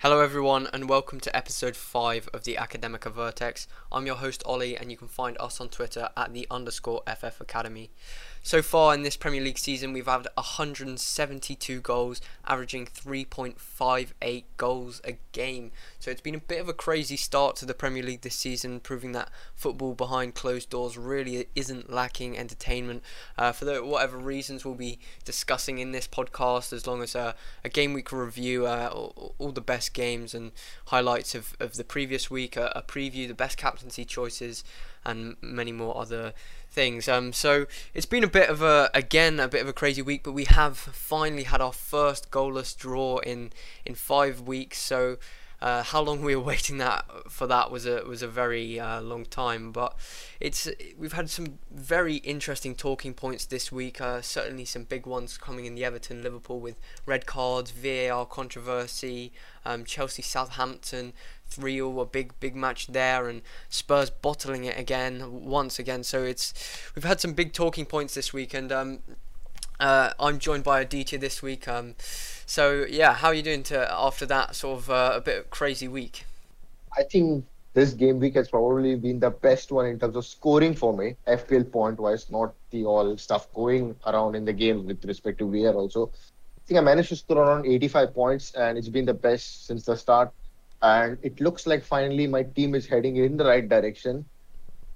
Hello, everyone, and welcome to episode 5 of the Academica Vertex. I'm your host, Ollie, and you can find us on Twitter at the underscore FF Academy. So far in this Premier League season, we've had 172 goals, averaging 3.58 goals a game. So it's been a bit of a crazy start to the Premier League this season, proving that football behind closed doors really isn't lacking entertainment. Uh, for the, whatever reasons, we'll be discussing in this podcast, as long as uh, a game week review, uh, all, all, the best games and highlights of, of the previous week, a, a preview, the best captaincy choices, and many more other things. Um, so it's been a bit of a again a bit of a crazy week, but we have finally had our first goalless draw in in five weeks. So uh, how long we were waiting that for that was a was a very uh, long time, but it's we've had some very interesting talking points this week. Uh, certainly some big ones coming in the Everton Liverpool with red cards, VAR controversy, um, Chelsea Southampton, three all a big big match there, and Spurs bottling it again once again. So it's we've had some big talking points this week, and um, uh, I'm joined by Aditya this week. Um, so yeah, how are you doing to after that sort of uh, a bit crazy week? I think this game week has probably been the best one in terms of scoring for me, FPL point wise, not the all stuff going around in the game with respect to VAR also. I think I managed to score around 85 points, and it's been the best since the start and it looks like finally my team is heading in the right direction.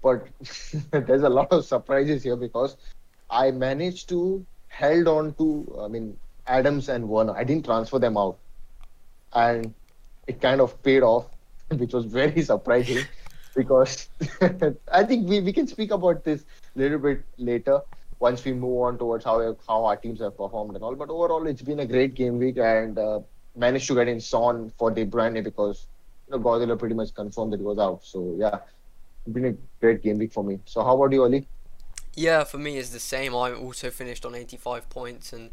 But there's a lot of surprises here because I managed to held on to, I mean, Adams and Werner. I didn't transfer them out, and it kind of paid off, which was very surprising because I think we, we can speak about this a little bit later once we move on towards how how our teams have performed and all. But overall, it's been a great game week, and uh, managed to get in Son for De Bruyne because you know, Guardiola pretty much confirmed that he was out. So yeah, been a great game week for me. So how about you, Ollie? Yeah, for me it's the same. I also finished on 85 points, and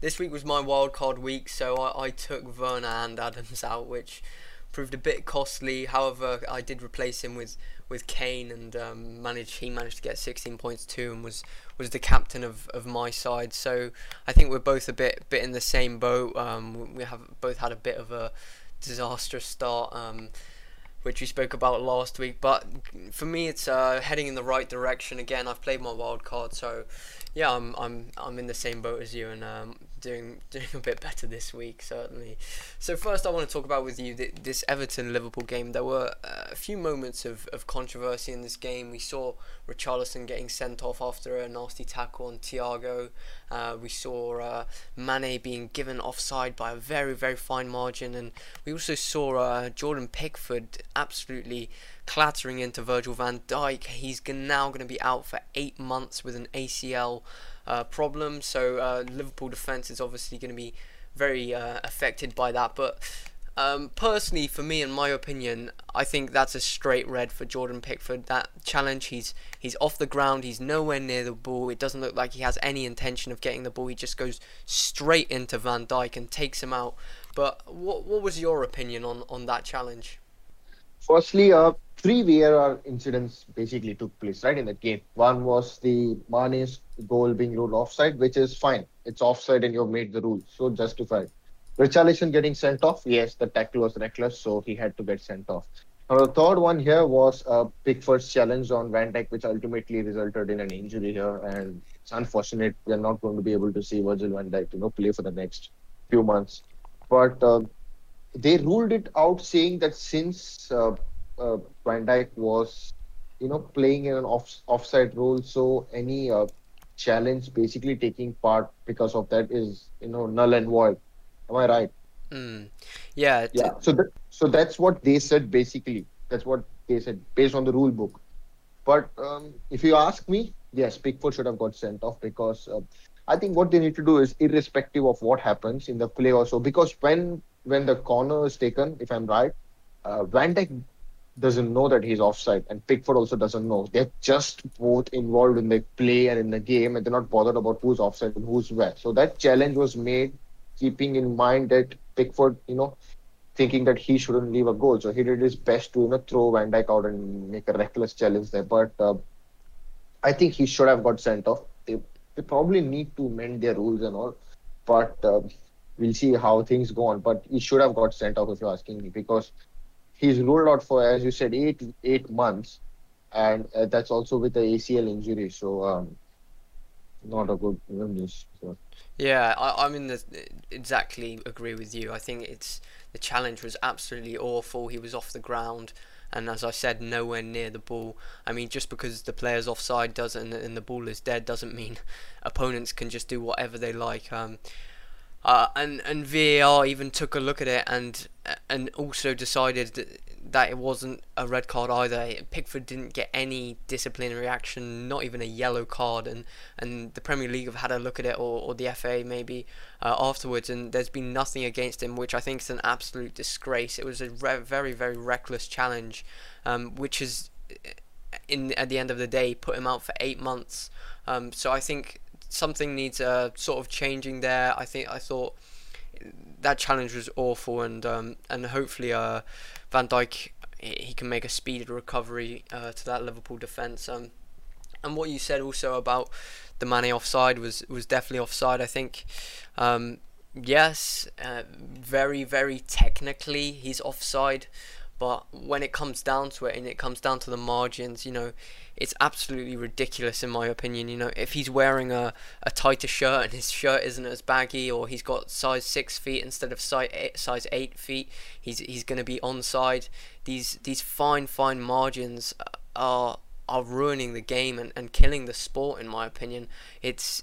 this week was my wild card week, so I, I took Werner and Adams out, which proved a bit costly. However, I did replace him with with Kane, and um, managed he managed to get 16 points too, and was was the captain of, of my side. So I think we're both a bit bit in the same boat. Um, we have both had a bit of a disastrous start. Um, which we spoke about last week, but for me, it's uh, heading in the right direction again. I've played my wild card, so yeah, I'm I'm I'm in the same boat as you, and um, doing doing a bit better this week certainly. So first, I want to talk about with you this Everton Liverpool game. There were a few moments of, of controversy in this game. We saw Richarlison getting sent off after a nasty tackle on Thiago. Uh, we saw uh, Mane being given offside by a very very fine margin, and we also saw uh, Jordan Pickford absolutely clattering into Virgil van Dijk. He's now going to be out for eight months with an ACL uh, problem. So uh, Liverpool defence is obviously going to be very uh, affected by that. But um, personally, for me, in my opinion, I think that's a straight red for Jordan Pickford. That challenge, he's he's off the ground, he's nowhere near the ball. It doesn't look like he has any intention of getting the ball. He just goes straight into Van Dijk and takes him out. But what what was your opinion on on that challenge? Firstly, uh, three VAR incidents basically took place right in that game. One was the Mane's goal being ruled offside, which is fine. It's offside and you've made the rule, so justified. Richarlison getting sent off, yes, the tackle was reckless, so he had to get sent off. Now, the third one here was a Pickford's challenge on Van Dijk, which ultimately resulted in an injury here, and it's unfortunate we're not going to be able to see Virgil Van Dijk, you know, play for the next few months. But uh, they ruled it out, saying that since uh, uh, Van Dijk was, you know, playing in an off offside role, so any uh, challenge basically taking part because of that is, you know, null and void. Am I right? Mm. Yeah. Yeah. So that, so that's what they said basically. That's what they said based on the rule book. But um, if you ask me, yes, Pickford should have got sent off because uh, I think what they need to do is irrespective of what happens in the play also because when when the corner is taken, if I'm right, uh, Van Dijk doesn't know that he's offside, and Pickford also doesn't know. They're just both involved in the play and in the game, and they're not bothered about who's offside and who's where. So that challenge was made keeping in mind that Pickford, you know, thinking that he shouldn't leave a goal. So he did his best to, you know, throw Van Dijk out and make a reckless challenge there. But uh, I think he should have got sent off. They, they probably need to mend their rules and all, but uh, we'll see how things go on. But he should have got sent off if you're asking me because he's ruled out for, as you said, eight eight months, and uh, that's also with the ACL injury. So um, not a good news. So. Yeah, I, I'm in the exactly agree with you. I think it's the challenge was absolutely awful. He was off the ground and as I said, nowhere near the ball. I mean, just because the player's offside doesn't and the ball is dead doesn't mean opponents can just do whatever they like. Um, uh, and and VAR even took a look at it and and also decided that, it wasn't a red card either. Pickford didn't get any disciplinary action, not even a yellow card, and, and the Premier League have had a look at it, or, or the FA maybe uh, afterwards, and there's been nothing against him, which I think is an absolute disgrace. It was a re- very very reckless challenge, um, which is in at the end of the day put him out for eight months. Um, so I think something needs uh, sort of changing there. I think I thought that challenge was awful, and um, and hopefully uh, Van Dijk he can make a speedy recovery uh, to that Liverpool defence. Um, and what you said also about the Mane offside was was definitely offside. I think. Um, yes, uh, very very technically he's offside. But when it comes down to it and it comes down to the margins, you know, it's absolutely ridiculous in my opinion. You know, if he's wearing a, a tighter shirt and his shirt isn't as baggy or he's got size six feet instead of size eight, size eight feet, he's he's going to be onside. These these fine fine margins are are ruining the game and, and killing the sport in my opinion. It's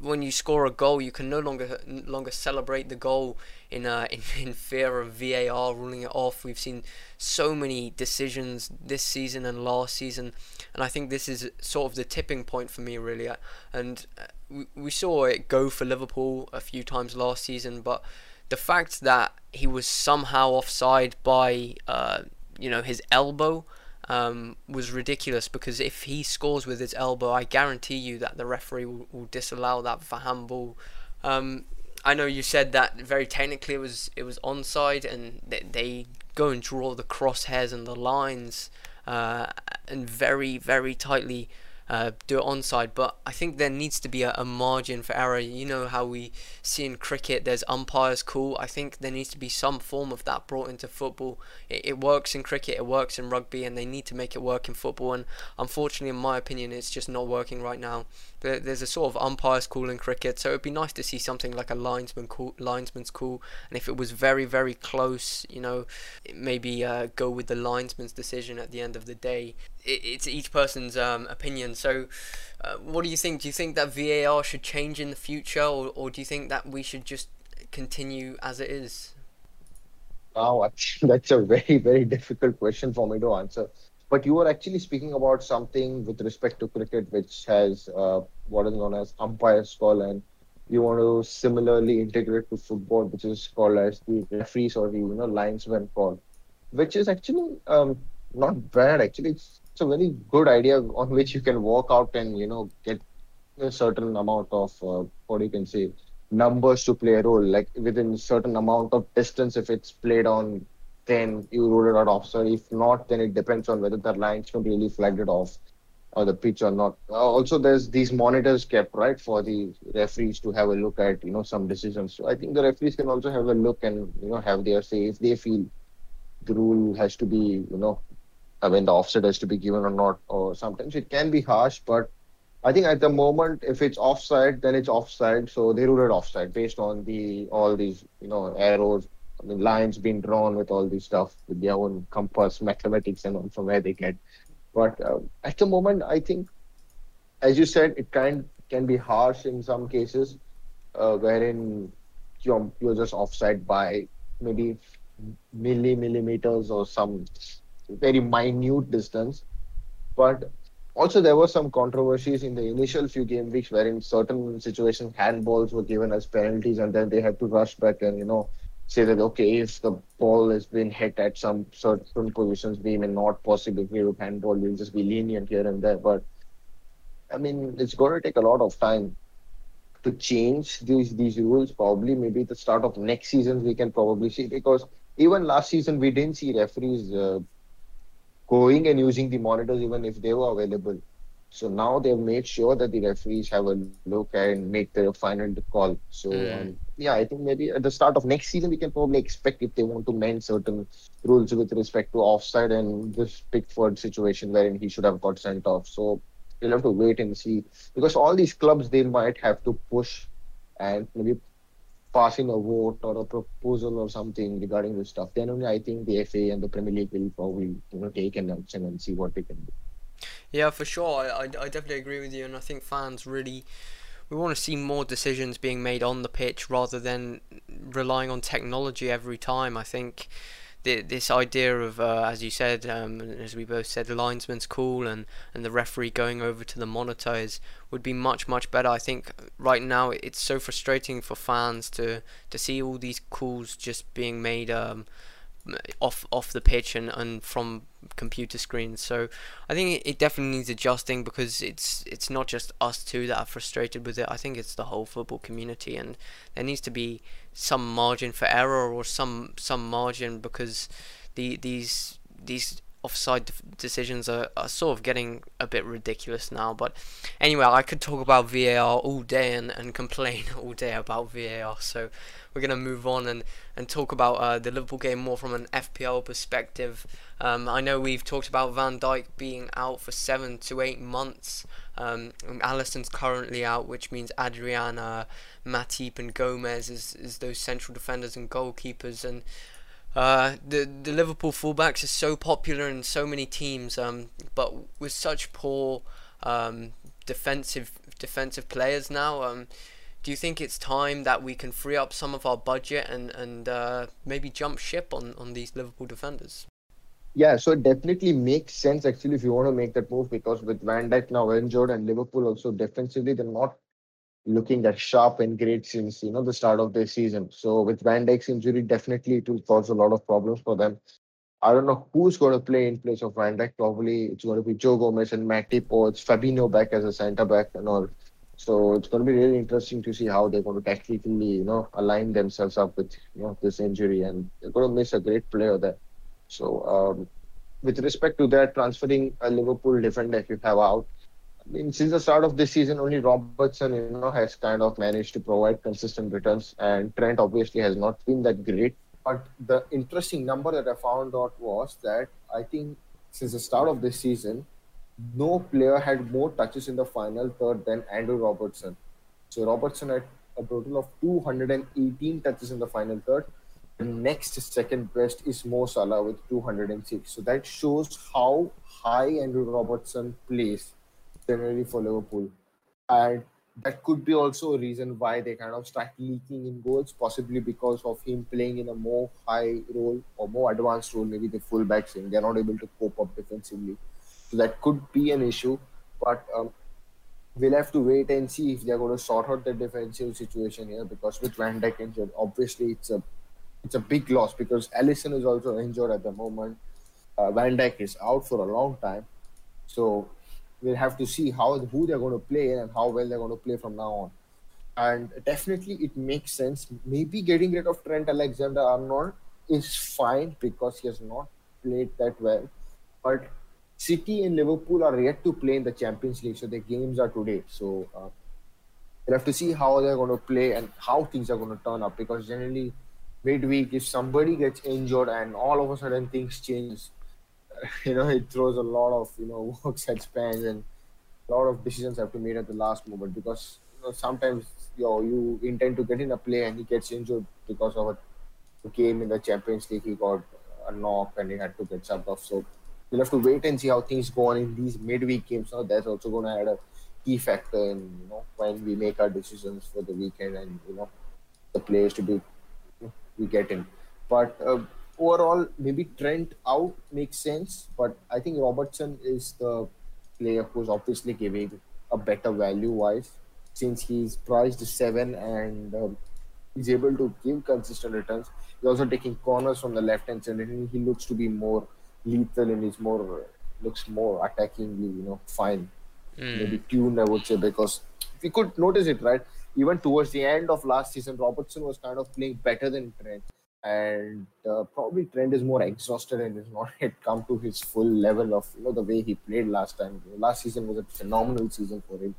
when you score a goal, you can no longer longer celebrate the goal in, uh, in in fear of VAR ruling it off. We've seen so many decisions this season and last season, and I think this is sort of the tipping point for me really. Uh, and uh, we we saw it go for Liverpool a few times last season, but the fact that he was somehow offside by uh, you know his elbow um, was ridiculous because if he scores with his elbow, I guarantee you that the referee will, will disallow that for handball. Um, I know you said that very technically it was it was onside, and they, they go and draw the crosshairs and the lines, uh, and very very tightly uh, do it onside. But I think there needs to be a, a, margin for error. You know how we see in cricket, there's umpires call. I think there needs to be some form of that brought into football. It, it works in cricket, it works in rugby, and they need to make it work in football. And unfortunately, in my opinion, it's just not working right now there's a sort of umpires call in cricket, so it'd be nice to see something like a linesman call, linesman's call, and if it was very very close, you know, maybe uh, go with the linesman's decision at the end of the day. It, it's each person's um, opinion. So, uh, what do you think? Do you think that VAR should change in the future, or, or do you think that we should just continue as it is? Wow, that's a very very difficult question for me to answer. But you were actually speaking about something with respect to cricket, which has uh, what is known as umpire's call, and you want to similarly integrate to football, which is called as the referees or the you know linesman call, which is actually um, not bad. Actually, it's, it's a very good idea on which you can walk out and you know get a certain amount of uh, what you can say numbers to play a role, like within certain amount of distance if it's played on then you rule it out offside. If not, then it depends on whether the linesman really flagged it off or the pitch or not. Uh, also, there's these monitors kept right for the referees to have a look at you know some decisions. So I think the referees can also have a look and you know have their say if they feel the rule has to be you know I mean the offset has to be given or not. Or sometimes it can be harsh, but I think at the moment if it's offside, then it's offside. So they ruled it offside based on the all these you know arrows the lines being drawn with all this stuff with their own compass, mathematics, and from where they get. But uh, at the moment, I think, as you said, it can can be harsh in some cases, uh, wherein you're you're just offside by maybe milli millimeters or some very minute distance. But also there were some controversies in the initial few game weeks wherein certain situations handballs were given as penalties and then they had to rush back and you know say that okay, if the ball has been hit at some certain positions, we may not possibly give a handball. We'll just be lenient here and there. But I mean, it's going to take a lot of time to change these these rules. Probably, maybe the start of next season we can probably see because even last season we didn't see referees uh, going and using the monitors even if they were available. So now they've made sure that the referees have a look and make their final call. So Mm. um, yeah, I think maybe at the start of next season we can probably expect if they want to mend certain rules with respect to offside and this Pickford situation wherein he should have got sent off. So we'll have to wait and see because all these clubs they might have to push and maybe pass in a vote or a proposal or something regarding this stuff. Then only I think the FA and the Premier League will probably you know take an action and see what they can do. Yeah, for sure. I, I, I definitely agree with you, and I think fans really we want to see more decisions being made on the pitch rather than relying on technology every time. I think this idea of, uh, as you said, um, as we both said, the linesman's call and, and the referee going over to the monitor is, would be much much better. I think right now it's so frustrating for fans to to see all these calls just being made um, off off the pitch and, and from computer screens. So I think it, it definitely needs adjusting because it's it's not just us two that are frustrated with it. I think it's the whole football community, and there needs to be some margin for error or some some margin because the these these offside decisions are, are sort of getting a bit ridiculous now. But anyway, I could talk about VAR all day and, and complain all day about VAR. So we're going to move on and, and talk about uh, the Liverpool game more from an FPL perspective. Um, I know we've talked about Van Dijk being out for seven to eight months. Um, Alisson's currently out, which means Adriana, Matip, and Gomez is, is those central defenders and goalkeepers. And uh, the the Liverpool fullbacks are so popular in so many teams, um, but with such poor um, defensive defensive players now. Um, do you think it's time that we can free up some of our budget and and uh, maybe jump ship on on these Liverpool defenders? Yeah, so it definitely makes sense actually if you want to make that move because with Van Dijk now injured and Liverpool also defensively they're not looking that sharp and great since you know the start of the season. So with Van Dijk's injury, definitely it will cause a lot of problems for them. I don't know who's going to play in place of Van Dijk. Probably it's going to be Joe Gomez and Matip, or it's Fabinho back as a centre back and all. So it's going to be really interesting to see how they're going to tactically, you know, align themselves up with you know this injury, and they're going to miss a great player there. So um, with respect to that, transferring a Liverpool defender if you have out, I mean, since the start of this season, only Robertson, you know, has kind of managed to provide consistent returns, and Trent obviously has not been that great. But the interesting number that I found out was that I think since the start of this season, no player had more touches in the final third than Andrew Robertson. So Robertson had a total of 218 touches in the final third. The next second best is Mo Salah with 206. So that shows how high Andrew Robertson plays generally for Liverpool. And that could be also a reason why they kind of start leaking in goals, possibly because of him playing in a more high role or more advanced role, maybe the fullbacks in. They're not able to cope up defensively. So that could be an issue. But um, we'll have to wait and see if they're going to sort out the defensive situation here because with Van Dijk injured, obviously it's a it's a big loss because Alisson is also injured at the moment. Uh, Van Dijk is out for a long time. So we'll have to see how who they're going to play and how well they're going to play from now on. And definitely, it makes sense. Maybe getting rid of Trent Alexander Arnold is fine because he has not played that well. But City and Liverpool are yet to play in the Champions League, so their games are today. So uh, we'll have to see how they're going to play and how things are going to turn up. Because generally, midweek, if somebody gets injured and all of a sudden things change, you know, it throws a lot of you know works at spans and a lot of decisions have to be made at the last moment because you know, sometimes you know, you intend to get in a play and he gets injured because of a game in the Champions League. He got a knock and he had to get subbed off. So we'll have to wait and see how things go on in these midweek games. Now that's also going to add a key factor in you know when we make our decisions for the weekend and you know the players to be you know, we get in. But uh, overall, maybe Trent out makes sense, but I think Robertson is the player who's obviously giving a better value wise since he's priced seven and um, he's able to give consistent returns. He's also taking corners from the left hand side, and he looks to be more lethal and he's more looks more attackingly, you know, fine. Mm. Maybe tuned, I would say, because we could notice it, right? Even towards the end of last season, Robertson was kind of playing better than Trent and uh, probably Trent is more exhausted and has not yet come to his full level of you know the way he played last time. Last season was a phenomenal season for him,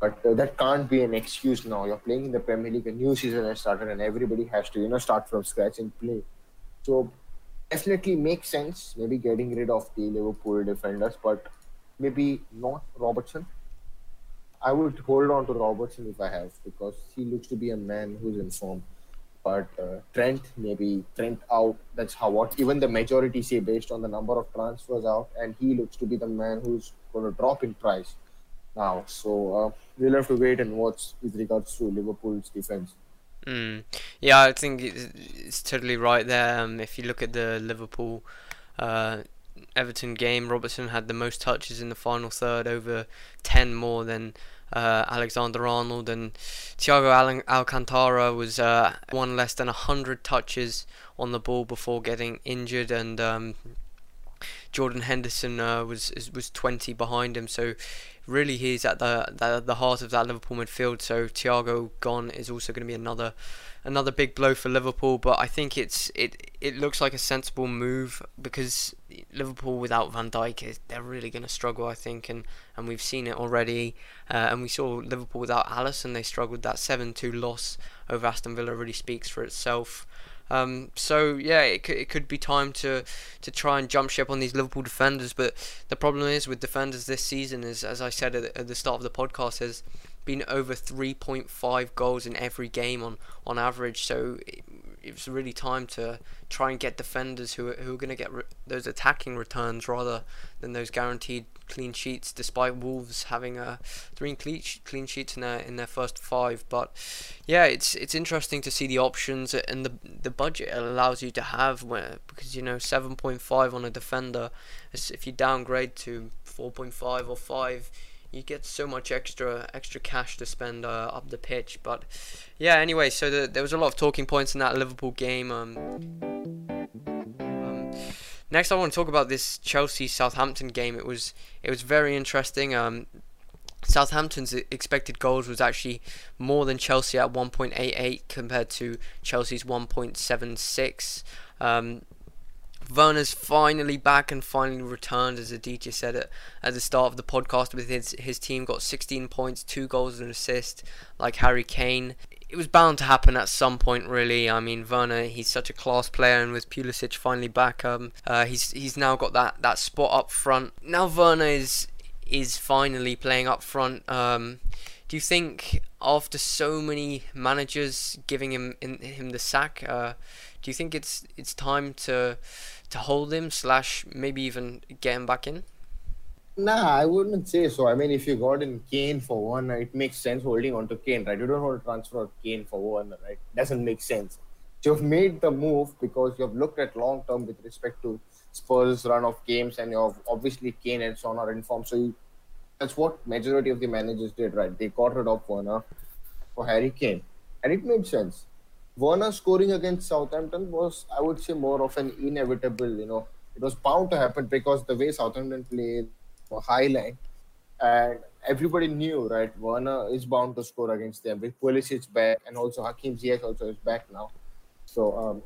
but uh, that can't be an excuse now. You're playing in the Premier League, a new season has started, and everybody has to you know start from scratch and play. So definitely makes sense. Maybe getting rid of the Liverpool defenders, but maybe not Robertson. I would hold on to Robertson if I have because he looks to be a man who's in form but uh, Trent maybe Trent out. That's how what even the majority say based on the number of transfers out, and he looks to be the man who's going to drop in price now. So uh, we'll have to wait and watch with regards to Liverpool's defense. Mm. Yeah, I think it's, totally right there. Um, if you look at the Liverpool uh, Everton game, Robertson had the most touches in the final third, over 10 more than uh, Alexander Arnold and Thiago Al- Alcantara was uh, one less than 100 touches on the ball before getting injured, and um, Jordan Henderson uh, was was 20 behind him. So really, he's at the, the the heart of that Liverpool midfield. So Thiago gone is also going to be another another big blow for Liverpool, but I think it's it it looks like a sensible move because Liverpool without Van Dijk they're really going to struggle, I think, and, and we've seen it already. Uh, and we saw Liverpool without Alisson, they struggled. That seven-two loss over Aston Villa really speaks for itself. Um, so yeah, it could, it could be time to to try and jump ship on these Liverpool defenders. But the problem is with defenders this season is, as I said at, at the start of the podcast, has been over 3.5 goals in every game on, on average. So it, it was really time to try and get defenders who are, who are going to get re- those attacking returns rather than those guaranteed clean sheets. Despite Wolves having a three clean, clean sheets in their in their first five, but yeah, it's it's interesting to see the options and the the budget it allows you to have where because you know 7.5 on a defender, if you downgrade to 4.5 or 5 you get so much extra extra cash to spend uh, up the pitch. But yeah, anyway, so the, there was a lot of talking points in that Liverpool game. Um, next, I want to talk about this Chelsea Southampton game. It was it was very interesting. Um, Southampton's expected goals was actually more than Chelsea at 1.88 compared to Chelsea's 1.76. Um, Werner's finally back and finally returned, as Aditya said it at the start of the podcast. With his his team got 16 points, two goals and an assist, like Harry Kane. It was bound to happen at some point, really. I mean, Werner, he's such a class player, and with Pulisic finally back, um, uh, he's he's now got that, that spot up front. Now Werner is is finally playing up front. Um, do you think after so many managers giving him in, him the sack, uh, do you think it's it's time to to hold him slash maybe even get him back in? Nah, I wouldn't say so. I mean, if you got in Kane for one, it makes sense holding on to Kane, right? You don't want to transfer Kane for one, right? Doesn't make sense. You've made the move because you've looked at long term with respect to Spurs' run of games, and you've obviously Kane and Son are informed. So you, that's what majority of the managers did, right? They got rid of Werner for Harry Kane, and it made sense. Werner scoring against Southampton was, I would say, more of an inevitable. You know, it was bound to happen because the way Southampton played, high line, and everybody knew, right? Werner is bound to score against them. With Pulisic back, and also Hakim Ziyech also is back now. So um,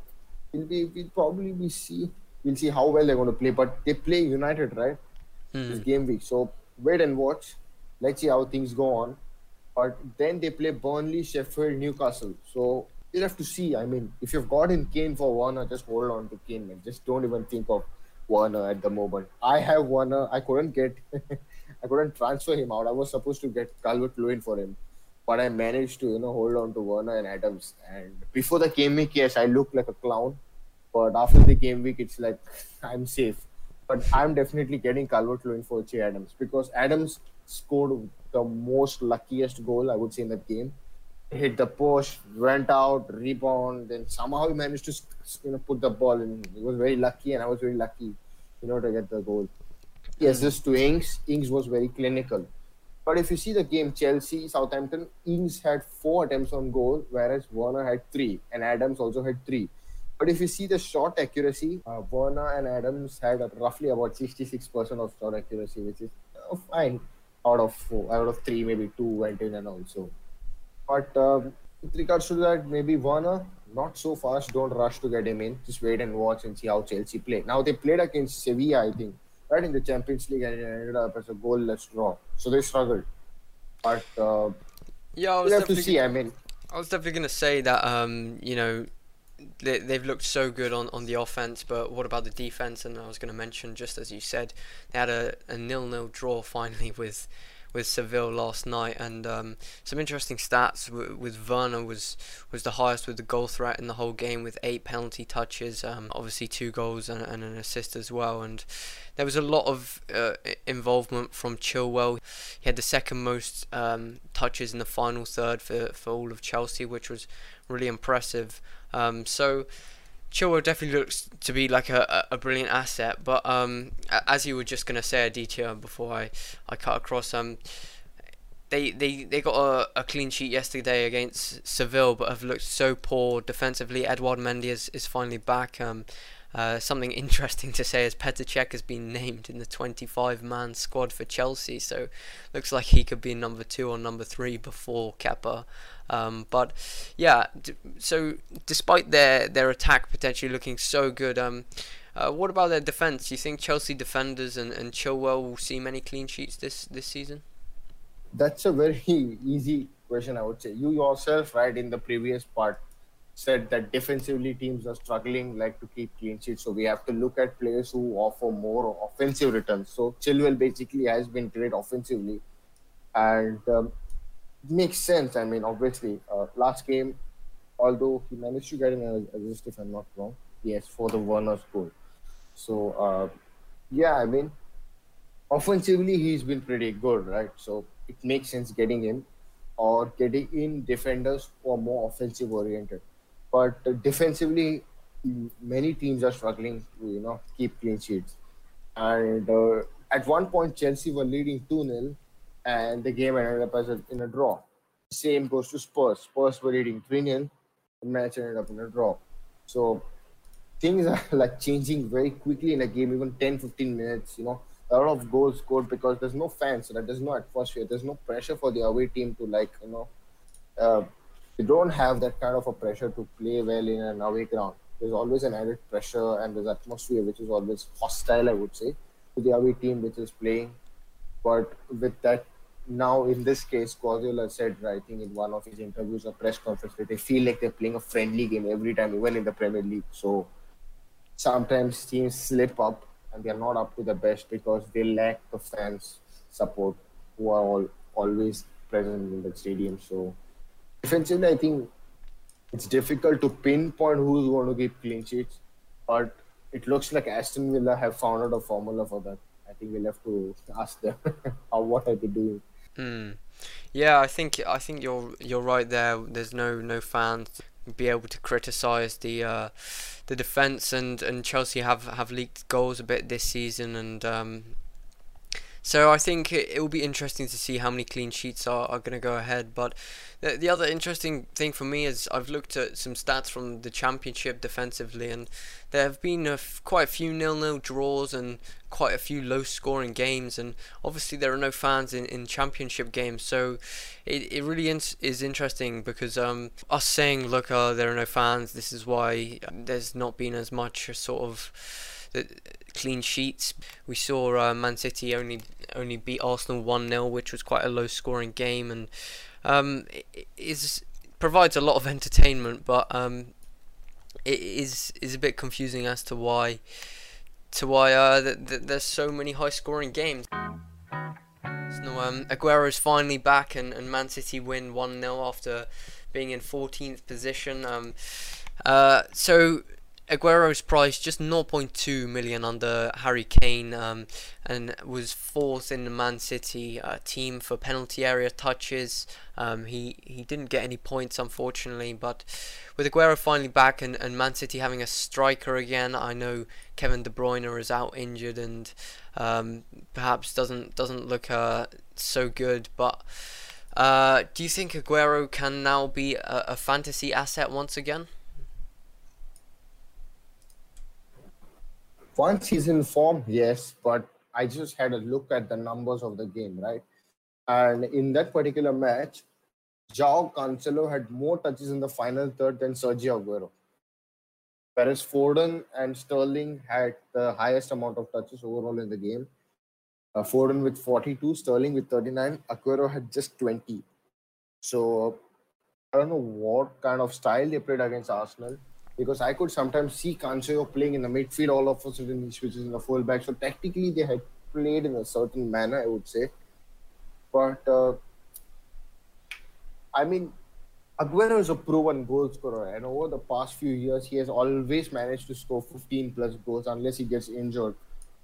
we'll be, we'll probably be see, we'll see how well they're going to play. But they play United, right? Hmm. This game week, so wait and watch. Let's see how things go on. But then they play Burnley, Sheffield, Newcastle. So you'll have to see. I mean, if you've got in Kane for Werner, just hold on to Kane, man. Just don't even think of Werner uh, at the moment. I have Werner. Uh, I couldn't get, I couldn't transfer him out. I was supposed to get Calvert Lewin for him, but I managed to, you know, hold on to Werner and Adams. And before the game week, yes, I looked like a clown, but after the game week, it's like I'm safe. But I'm definitely getting Calvert Lewin for Che Adams because Adams scored the most luckiest goal I would say in that game hit the post, went out, rebound, then somehow he managed to you know put the ball in. He was very lucky, and I was very lucky, you know, to get the goal. Yes, this to Ings. Ings was very clinical. But if you see the game, Chelsea, Southampton, Ings had four attempts on goal, whereas Werner had three, and Adams also had three. But if you see the shot accuracy, uh, Werner and Adams had roughly about 66% of shot accuracy, which is uh, fine out of four, out of three, maybe two went in and also. But um, with regards to that, maybe Werner, not so fast. Don't rush to get him in. Just wait and watch and see how Chelsea play. Now they played against Sevilla, I think, right in the Champions League, and it ended up as a goalless draw. So they struggled. But uh, yeah, I we have to see. I mean, I was definitely going to say that um, you know they, they've looked so good on, on the offense, but what about the defense? And I was going to mention, just as you said, they had a, a nil nil draw finally with with Seville last night, and um, some interesting stats with Werner was was the highest with the goal threat in the whole game with eight penalty touches, um, obviously two goals and, and, an assist as well, and there was a lot of uh, involvement from Chilwell. He had the second most um, touches in the final third for for all of Chelsea, which was really impressive. Um, so. Chilwell definitely looks to be like a, a brilliant asset, but um, as you were just to say, a Aditya, before I, I cut across, um, they, they, they got a, a clean sheet yesterday against Seville, but have looked so poor defensively. Edouard Mendy is, is finally back. Um, uh, something interesting to say is Petr Cech has been named in the 25-man squad for Chelsea, so looks like he could be number two or number three before Kepa. Um, but yeah, d- so despite their their attack potentially looking so good, um, uh, what about their defense? Do you think Chelsea defenders and, and Chilwell will see many clean sheets this this season? That's a very easy question, I would say. You yourself, right, in the previous part, said that defensively teams are struggling like to keep clean sheets. So we have to look at players who offer more offensive returns. So Chilwell basically has been great offensively, and um, makes sense. I mean, obviously, uh, last game, although he managed to get an assist, if I'm not wrong, yes, for the Werner's goal. So uh, yeah, I mean, offensively he's been pretty good, right? So it makes sense getting him or getting in defenders who are more offensive oriented but defensively, many teams are struggling to you know keep clean sheets. And uh, at one point, Chelsea were leading two 0 and the game ended up as a, in a draw. Same goes to Spurs. Spurs were leading three 0 the match ended up in a draw. So things are like changing very quickly in a game, even 10, 15 minutes. You know, a lot of goals scored because there's no fans, so that there's no atmosphere, there's no pressure for the away team to like you know. Uh, you don't have that kind of a pressure to play well in an away ground. There's always an added pressure and there's atmosphere which is always hostile, I would say, to the away team which is playing. But with that, now in this case, Guardiola said, I think in one of his interviews or press conference, that they feel like they're playing a friendly game every time, even in the Premier League. So sometimes teams slip up and they're not up to the best because they lack the fans' support who are all always present in the stadium. So defensively, I think it's difficult to pinpoint who's going to keep clean sheets, but it looks like Aston Villa have found out a formula for that. I think we'll have to ask them how what are they doing. Mm. Yeah, I think I think you're you're right there. There's no no fans be able to criticize the uh, the defense and, and Chelsea have, have leaked goals a bit this season and um, so I think it, will be interesting to see how many clean sheets are, are going to go ahead. But the, the other interesting thing for me is I've looked at some stats from the championship defensively, and there have been quite a few nil-nil draws and quite a few low-scoring games. And obviously there are no fans in, in championship games, so it, it really in- is interesting because um, us saying, look, uh, there are no fans, this is why there's not been as much sort of the clean sheets. We saw uh, Man City only only beat Arsenal one 0 which was quite a low scoring game, and um, is provides a lot of entertainment, but um, it is is a bit confusing as to why to why uh, th- th- there's so many high scoring games. So um, Aguero's finally back, and, and Man City win one 0 after being in 14th position. Um, uh, so Aguero's price just 0.2 million under Harry Kane um, and was fourth in the Man City uh, team for penalty area touches. Um, he he didn't get any points unfortunately, but with Aguero finally back and, and Man City having a striker again, I know Kevin De Bruyne is out injured and um, perhaps doesn't doesn't look uh, so good, but. Uh, do you think Aguero can now be a, a fantasy asset once again? Once he's in form, yes, but I just had a look at the numbers of the game, right? And in that particular match, João Cancelo had more touches in the final third than Sergio Aguero. Whereas Foden and Sterling had the highest amount of touches overall in the game. Uh, Foden with 42, Sterling with 39, Aguero had just 20. So I don't know what kind of style they played against Arsenal because I could sometimes see Cancelo playing in the midfield, all of a sudden he switches in the fullback. So tactically they had played in a certain manner, I would say. But uh, I mean, Aguero is a proven goal scorer, and over the past few years, he has always managed to score 15 plus goals unless he gets injured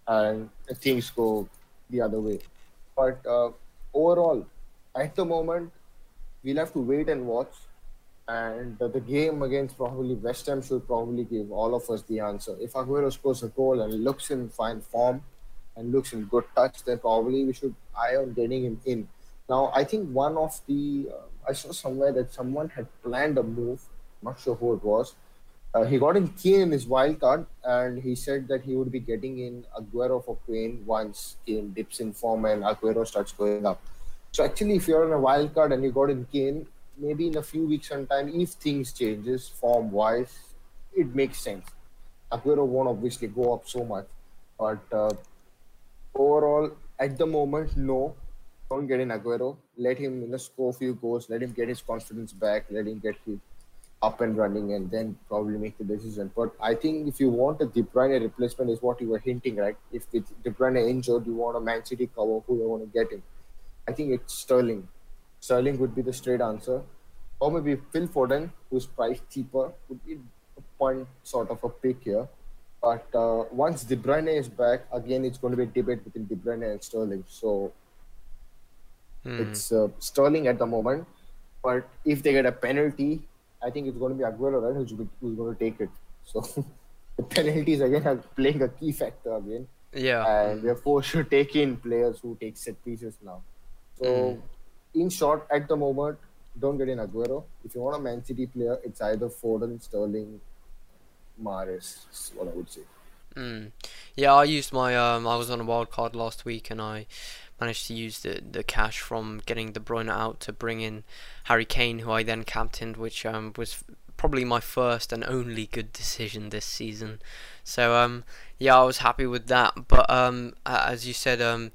and things go the other way. But uh, overall, at the moment, we'll have to wait and watch. And the game against probably West Ham should probably give all of us the answer. If Aguero scores a goal and looks in fine form and looks in good touch, then probably we should eye on getting him in. Now, I think one of the uh, I saw somewhere that someone had planned a move. Not sure who it was. Uh, he got in Kane in his wild card, and he said that he would be getting in Aguero for Kane once Kane dips in form and Aguero starts going up. So actually, if you're on a wild card and you got in Kane, maybe in a few weeks' time, if things changes form wise, it makes sense. Aguero won't obviously go up so much, but uh, overall, at the moment, no. Don't get in Aguero. Let him you know, score a few goals. Let him get his confidence back. Let him get his up and running, and then probably make the decision. But I think if you want a De Bruyne replacement, is what you were hinting, right? If with De Bruyne injured, you want a Man City cover. Who you want to get him? I think it's Sterling. Sterling would be the straight answer. Or maybe Phil Foden, who's priced cheaper, would be a point sort of a pick here. But uh, once De Bruyne is back, again, it's going to be a debate between De Bruyne and Sterling. So mm. it's uh, Sterling at the moment. But if they get a penalty, I think it's going to be Aguero, right, who's, who's going to take it. So the penalties again are playing a key factor again. Yeah. And we're forced to take in players who take set pieces now. So, mm. In short, at the moment, don't get in Aguero. If you want a Man City player, it's either Foden, Sterling. That's what I would say. Mm. Yeah, I used my um. I was on a wild card last week, and I managed to use the the cash from getting De Bruyne out to bring in Harry Kane, who I then captained, which um was probably my first and only good decision this season. So um yeah, I was happy with that. But um as you said um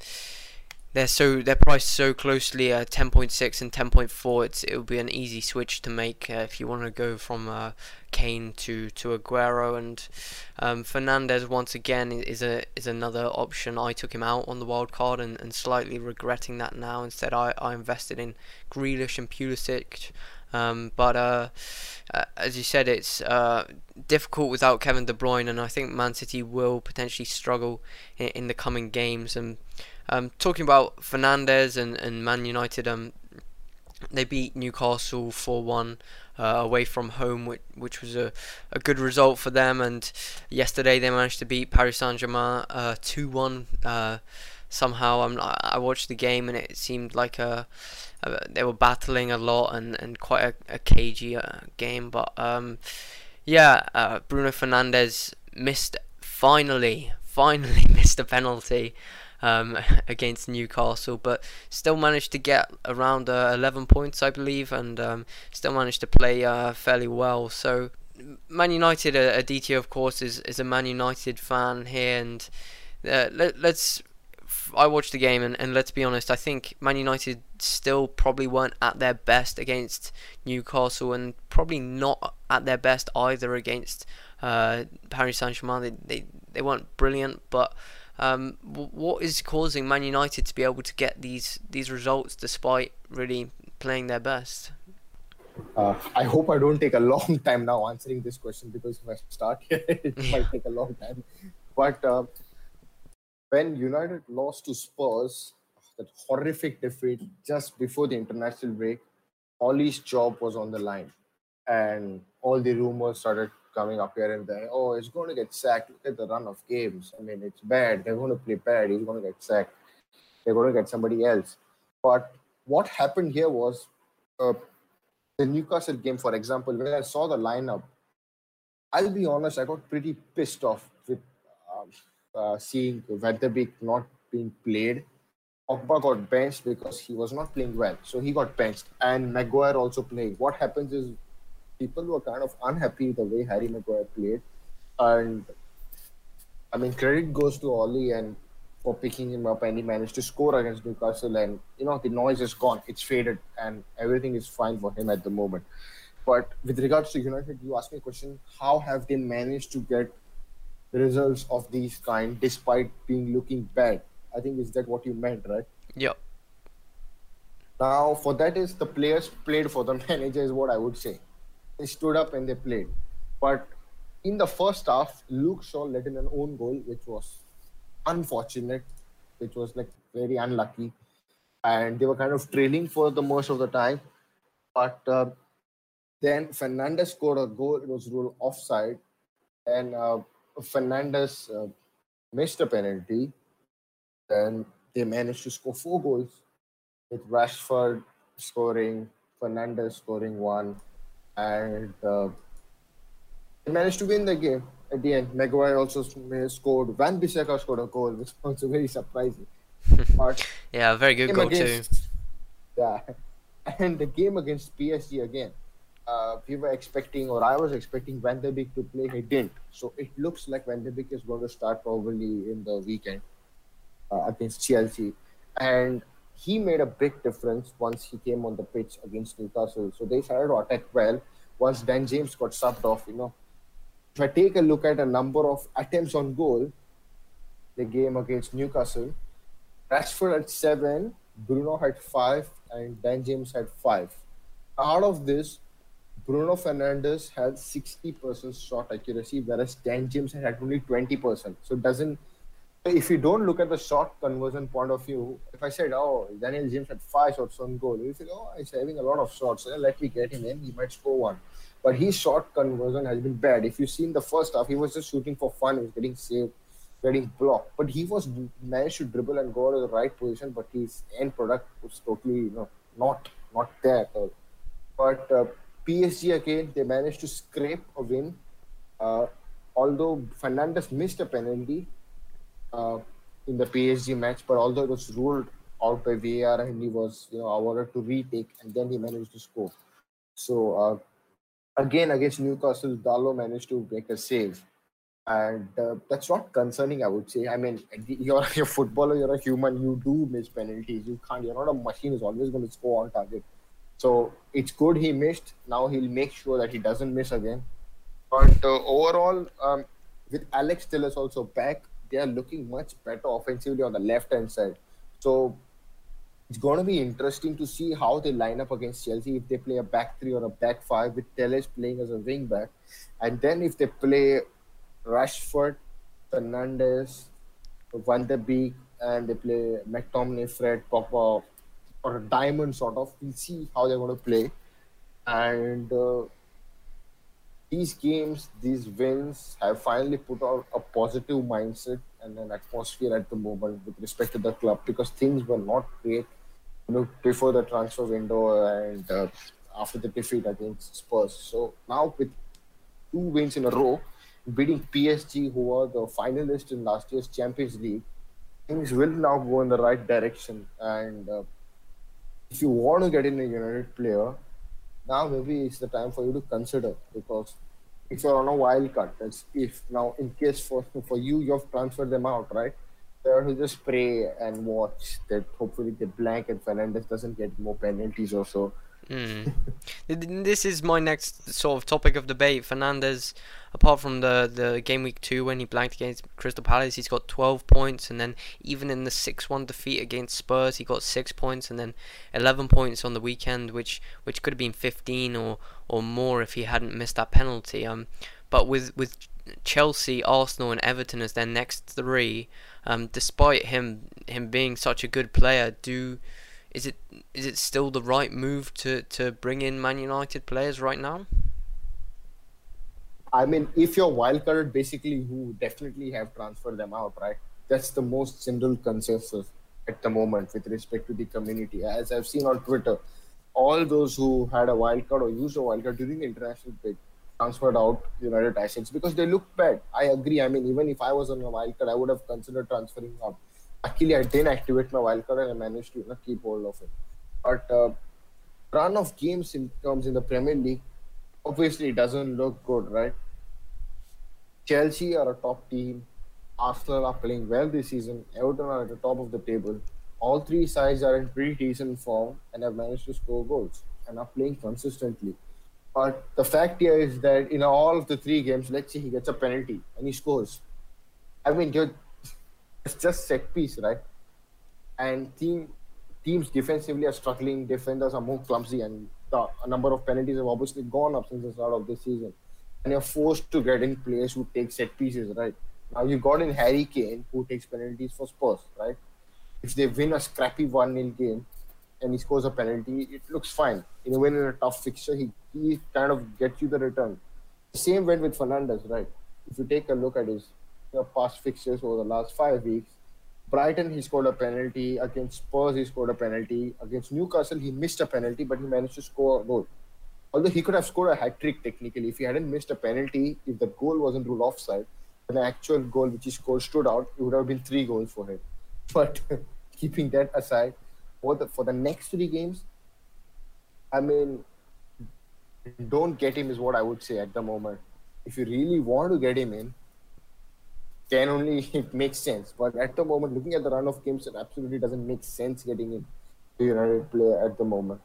they're so they're priced so closely at 10.6 and 10.4 it's it would be an easy switch to make uh, if you want to go from uh, Kane to to Aguero. And um, Fernandes once again is a is another option. I took him out on the wild card and, and slightly regretting that now. Instead I, I invested in Grealish and Pulisic. Um, but uh, uh, as you said, it's uh, difficult without Kevin De Bruyne, and I think Man City will potentially struggle in, in the coming games. And um, talking about Fernandes and, and Man United, um, they beat Newcastle 4 1 uh, away from home, which, which was a, a good result for them. And yesterday they managed to beat Paris Saint Germain uh, 2 1. Uh, somehow, I'm, I watched the game and it seemed like a, a they were battling a lot and, and quite a, a cagey uh, game. But um, yeah, uh, Bruno Fernandes missed finally, finally missed a penalty um, against Newcastle, but still managed to get around uh, 11 points, I believe, and um, still managed to play uh, fairly well. So, Man United, uh, Aditya, of course, is, is a Man United fan here, and uh, let, let's. I watched the game, and, and let's be honest, I think Man United still probably weren't at their best against Newcastle, and probably not at their best either against uh, Paris Saint Germain. They, they, they weren't brilliant, but um, what is causing Man United to be able to get these these results despite really playing their best? Uh, I hope I don't take a long time now answering this question because if I start here, it might take a long time. But uh, when United lost to Spurs, that horrific defeat just before the international break, Ole's job was on the line, and all the rumors started coming up here and there. Oh, it's going to get sacked. Look at the run of games. I mean, it's bad. They're going to play bad. He's going to get sacked. They're going to get somebody else. But what happened here was uh, the Newcastle game, for example, when I saw the lineup, I'll be honest, I got pretty pissed off with um, uh, seeing Van de Beek not being played. Pogba got benched because he was not playing well. So he got benched. And Maguire also played. What happens is people were kind of unhappy with the way Harry Maguire played. And I mean, credit goes to Ole and for picking him up, and he managed to score against Newcastle. And you know, the noise is gone; it's faded, and everything is fine for him at the moment. But with regards to United, you asked me a question: How have they managed to get results of these kind despite being looking bad? I think is that what you meant, right? Yeah. Now, for that is the players played for the manager is what I would say. They stood up and they played, but in the first half, Luke Shaw let in an own goal, which was unfortunate, which was like very unlucky, and they were kind of trailing for the most of the time. But uh, then Fernandes scored a goal. It was ruled offside, and uh, Fernandes uh, missed a penalty. Then they managed to score four goals, with Rashford scoring, Fernandes scoring one, and uh, they managed to win the game at the end. Maguire also scored. Wan-Bissaka scored a goal, which was also very surprising. But yeah, very good goal against, too. Yeah, and the game against PSG again. Uh, we were expecting, or I was expecting, Van de Beek to play. He didn't. So it looks like Van de Beek is going to start probably in the weekend uh, against Chelsea, and he made a big difference once he came on the pitch against Newcastle. So they started to attack well. Once Dan James got subbed off, you know, if I take a look at a number of attempts on goal, the game against Newcastle, Rashford had seven, Bruno had five, and Dan James had five. Out of this, Bruno Fernandes had 60% shot accuracy, whereas Dan James had only 20%. So it doesn't if you don't look at the shot conversion point of view, if I said, oh, Daniel James had five shots on goal, you say, oh, he's having a lot of shots. So let me get him in. He might score one. But his shot conversion has been bad. If you see in the first half, he was just shooting for fun. He was getting saved, getting blocked. But he was managed to dribble and go to the right position. But his end product was totally, you know, not not there at all. But uh, PSG again, they managed to scrape a win. Uh, although Fernandes missed a penalty uh, in the PSG match, but although it was ruled out by VAR and he was, you know, awarded to retake, and then he managed to score. So uh, again against Newcastle, Darlow managed to make a save. And uh, that's not concerning, I would say. I mean, you're a footballer, you're a human, you do miss penalties. You can't, you're not a machine who's always going to score on target. So it's good he missed. Now he'll make sure that he doesn't miss again. But uh, overall, um, with Alex Telles also back, they are looking much better offensively on the left hand side. So it's going to be interesting to see how they line up against Chelsea if they play a back three or a back five with Telles playing as a wing back, and then if they play Rashford, Fernandes, Van de Beek, and they play McTominay, Fred, Pogba, or a diamond sort of. We'll see how they're going to play, and uh, these games, these wins have finally put out a positive mindset and an atmosphere at the moment with respect to the club because things were not great you know, before the transfer window and uh, after the defeat against Spurs. So now with two wins in a row, beating PSG, who are the finalists in last year's Champions League, things will now go in the right direction. And uh, if you want to get in a United player, now maybe it's the time for you to consider because if you're on a wild card, that's if now in case for for you you have transferred them out, right? there to just pray and watch that hopefully the blank and Fernandes doesn't get more penalties or so. Mm. this is my next sort of topic of debate. Fernandes, apart from the, the game week two when he blanked against Crystal Palace, he's got 12 points, and then even in the 6 1 defeat against Spurs, he got 6 points, and then 11 points on the weekend, which which could have been 15 or, or more if he hadn't missed that penalty. Um, But with, with Chelsea, Arsenal, and Everton as their next three, um, despite him him being such a good player, do is it is it still the right move to, to bring in Man United players right now? I mean, if you're wildcard, basically who definitely have transferred them out, right? That's the most general consensus at the moment with respect to the community. As I've seen on Twitter, all those who had a wildcard or used a wildcard during the international break transferred out United assets because they look bad. I agree. I mean, even if I was on a wildcard, I would have considered transferring out Luckily, I didn't activate my wildcard and I managed to you know, keep hold of it. But uh, run of games in terms in the Premier League, obviously it doesn't look good, right? Chelsea are a top team. Arsenal are playing well this season. Everton are at the top of the table. All three sides are in pretty decent form and have managed to score goals and are playing consistently. But the fact here is that in all of the three games, let's say he gets a penalty and he scores. I mean, you're, it's just set piece, right? And team teams defensively are struggling. Defenders are more clumsy, and the a number of penalties have obviously gone up since the start of this season. And you're forced to get in players who take set pieces, right? Now you got in Harry Kane, who takes penalties for Spurs, right? If they win a scrappy 1 0 game and he scores a penalty, it looks fine. In a win in a tough fixture, he, he kind of gets you the return. Same went with Fernandes, right? If you take a look at his know, past fixtures over the last five weeks, Brighton, he scored a penalty. Against Spurs, he scored a penalty. Against Newcastle, he missed a penalty, but he managed to score a goal. Although he could have scored a hat trick technically, if he hadn't missed a penalty, if the goal wasn't ruled offside, the actual goal which he scored stood out, it would have been three goals for him. But keeping that aside, for the for the next three games, I mean, don't get him is what I would say at the moment. If you really want to get him in, then only it makes sense. But at the moment, looking at the run of games, it absolutely doesn't make sense getting in the United player at the moment.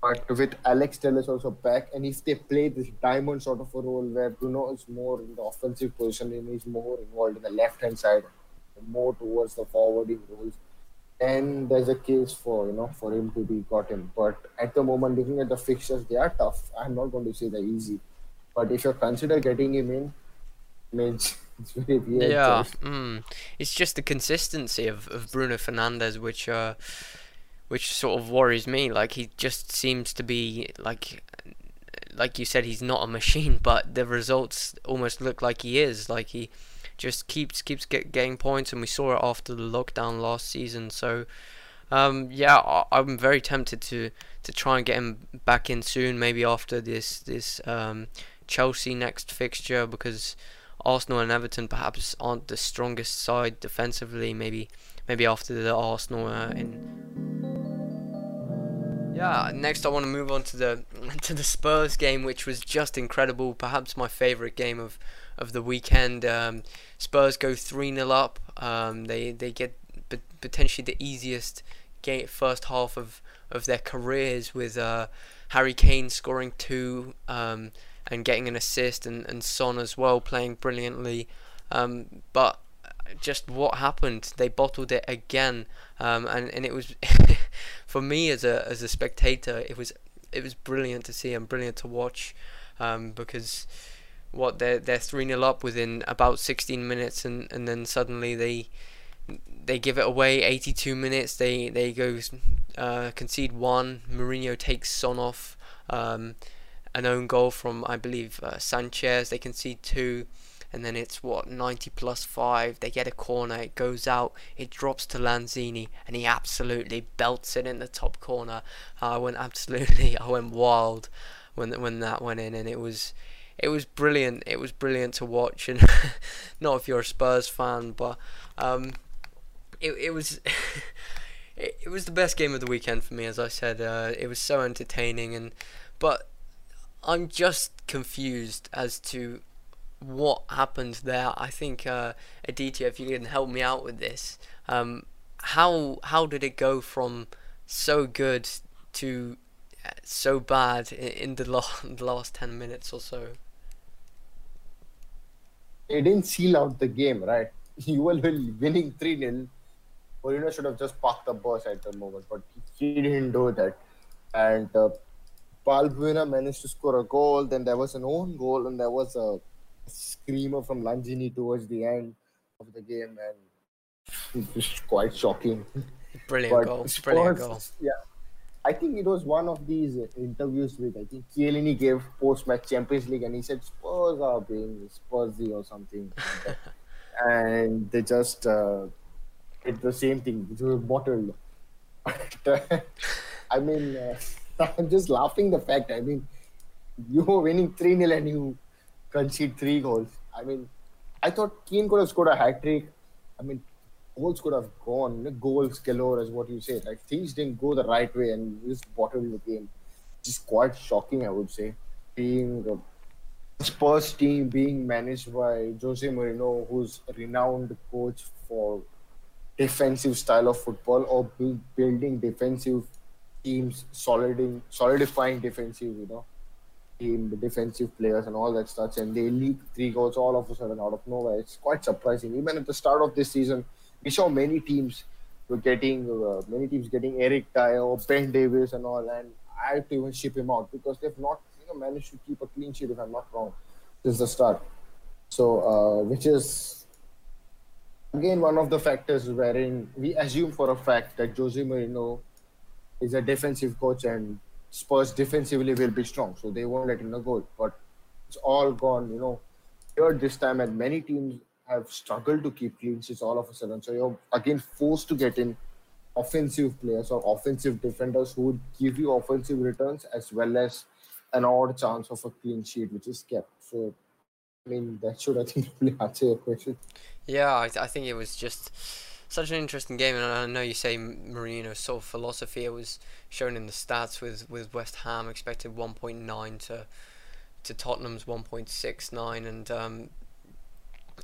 But with Alex Telles also back, and if they play this diamond sort of a role where Bruno is more in the offensive position and he's more involved in the left hand side, more towards the forwarding roles, then there's a case for you know for him to be gotten. But at the moment, looking at the fixtures, they are tough. I'm not going to say they're easy, but if you consider getting him in, means it's very weird. Yeah, mm, it's just the consistency of, of Bruno Fernandes, which uh, which sort of worries me. Like he just seems to be like, like you said, he's not a machine, but the results almost look like he is. Like he just keeps keeps get, getting points, and we saw it after the lockdown last season. So. Um, yeah, I, am very tempted to, to try and get him back in soon. Maybe after this this um, Chelsea next fixture, because Arsenal and Everton perhaps aren't the strongest side defensively. Maybe maybe after the Arsenal uh, in yeah, next I want to move on to the to the Spurs game, which was just incredible. Perhaps my favourite game of, of the weekend. Um, Spurs go three 0 up. Um, they they get potentially the easiest game first half of, of their careers with uh, Harry Kane scoring two um, and getting an assist, and, and Son as well playing brilliantly. Um, but just what happened? They bottled it again, um, and and it was for me as a as a spectator, it was it was brilliant to see and brilliant to watch, um, because what they're they're three 0 up within about 16 minutes, and, and then suddenly they they give it away 82 minutes. They they go uh, concede one. Mourinho takes Son off. Um, an own goal from I believe uh, Sanchez. They concede two and then it's what 90 plus 5 they get a corner. It goes out. It drops to Lanzini and he absolutely belts it in the top corner. I went absolutely I went wild when when that went in and it was it was brilliant. It was brilliant to watch and not if you're a Spurs fan but um, it, it was it, it was the best game of the weekend for me as I said. Uh, it was so entertaining and but I'm just confused as to what happened there. I think uh, Aditya, if you can help me out with this, um, how how did it go from so good to uh, so bad in the last, last ten minutes or so? They didn't seal out the game, right? You were winning three 0 Mourinho should have just parked the bus at the moment, but he didn't do that. And uh, Balbuena managed to score a goal. Then there was an own goal, and there was a screamer from Lanzini towards the end of the game, and it was quite shocking. Brilliant but goal! Brilliant goal! Yeah, I think it was one of these interviews with I think Chiellini gave post match Champions League, and he said Spurs are being Spursy or something, and they just uh, did the same thing. It was bottled. I mean, uh, I'm just laughing the fact. I mean, you were winning three 0 and you concede three goals. I mean, I thought Kane could have scored a hat trick. I mean, goals could have gone. Goals galore, as what you say. Like things didn't go the right way, and this bottled the game. Just quite shocking, I would say. Being a Spurs team being managed by Jose Mourinho, who's a renowned coach for defensive style of football or building defensive teams, solidifying, solidifying defensive, you know, team, defensive players and all that stuff. And they leak three goals all of a sudden out of nowhere. It's quite surprising. Even at the start of this season, we saw many teams were getting uh, many teams getting Eric Dier, Ben Davies, and all. And I have to even ship him out because they've not you know managed to keep a clean sheet, if I'm not wrong, since the start. So, uh, which is again one of the factors wherein we assume for a fact that Jose Mourinho is a defensive coach and Spurs defensively will be strong, so they won't let in a goal. But it's all gone, you know. Here this time, and many teams have struggled to keep clean sheets all of a sudden. So you're again forced to get in offensive players or offensive defenders who would give you offensive returns as well as an odd chance of a clean sheet, which is kept. So, I mean, that should I think really answer your question. Yeah, I, I think it was just such an interesting game, and I know you say Mourinho's sort of philosophy. It was shown in the stats with, with West Ham expected 1.9 to to Tottenham's 1.69, and um,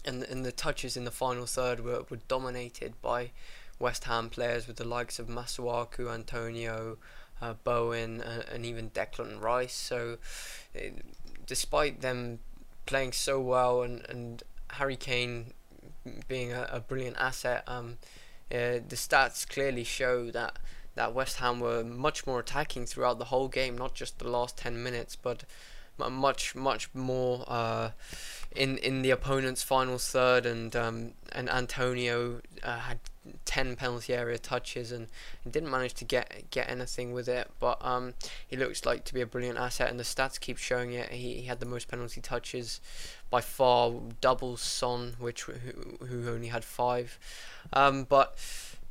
and and the touches in the final third were, were dominated by West Ham players with the likes of Masuaku, Antonio, uh, Bowen, uh, and even Declan Rice. So, it, uh, despite them playing so well and, and Harry Kane being a, a brilliant asset, um, uh, the stats clearly show that that West Ham were much more attacking throughout the whole game, not just the last 10 minutes, but much much more uh, in in the opponent's final third, and um, and Antonio uh, had ten penalty area touches and, and, didn't manage to get get anything with it. But um, he looks like to be a brilliant asset, and the stats keep showing it. He, he had the most penalty touches by far, double Son, which who, who only had five. Um, but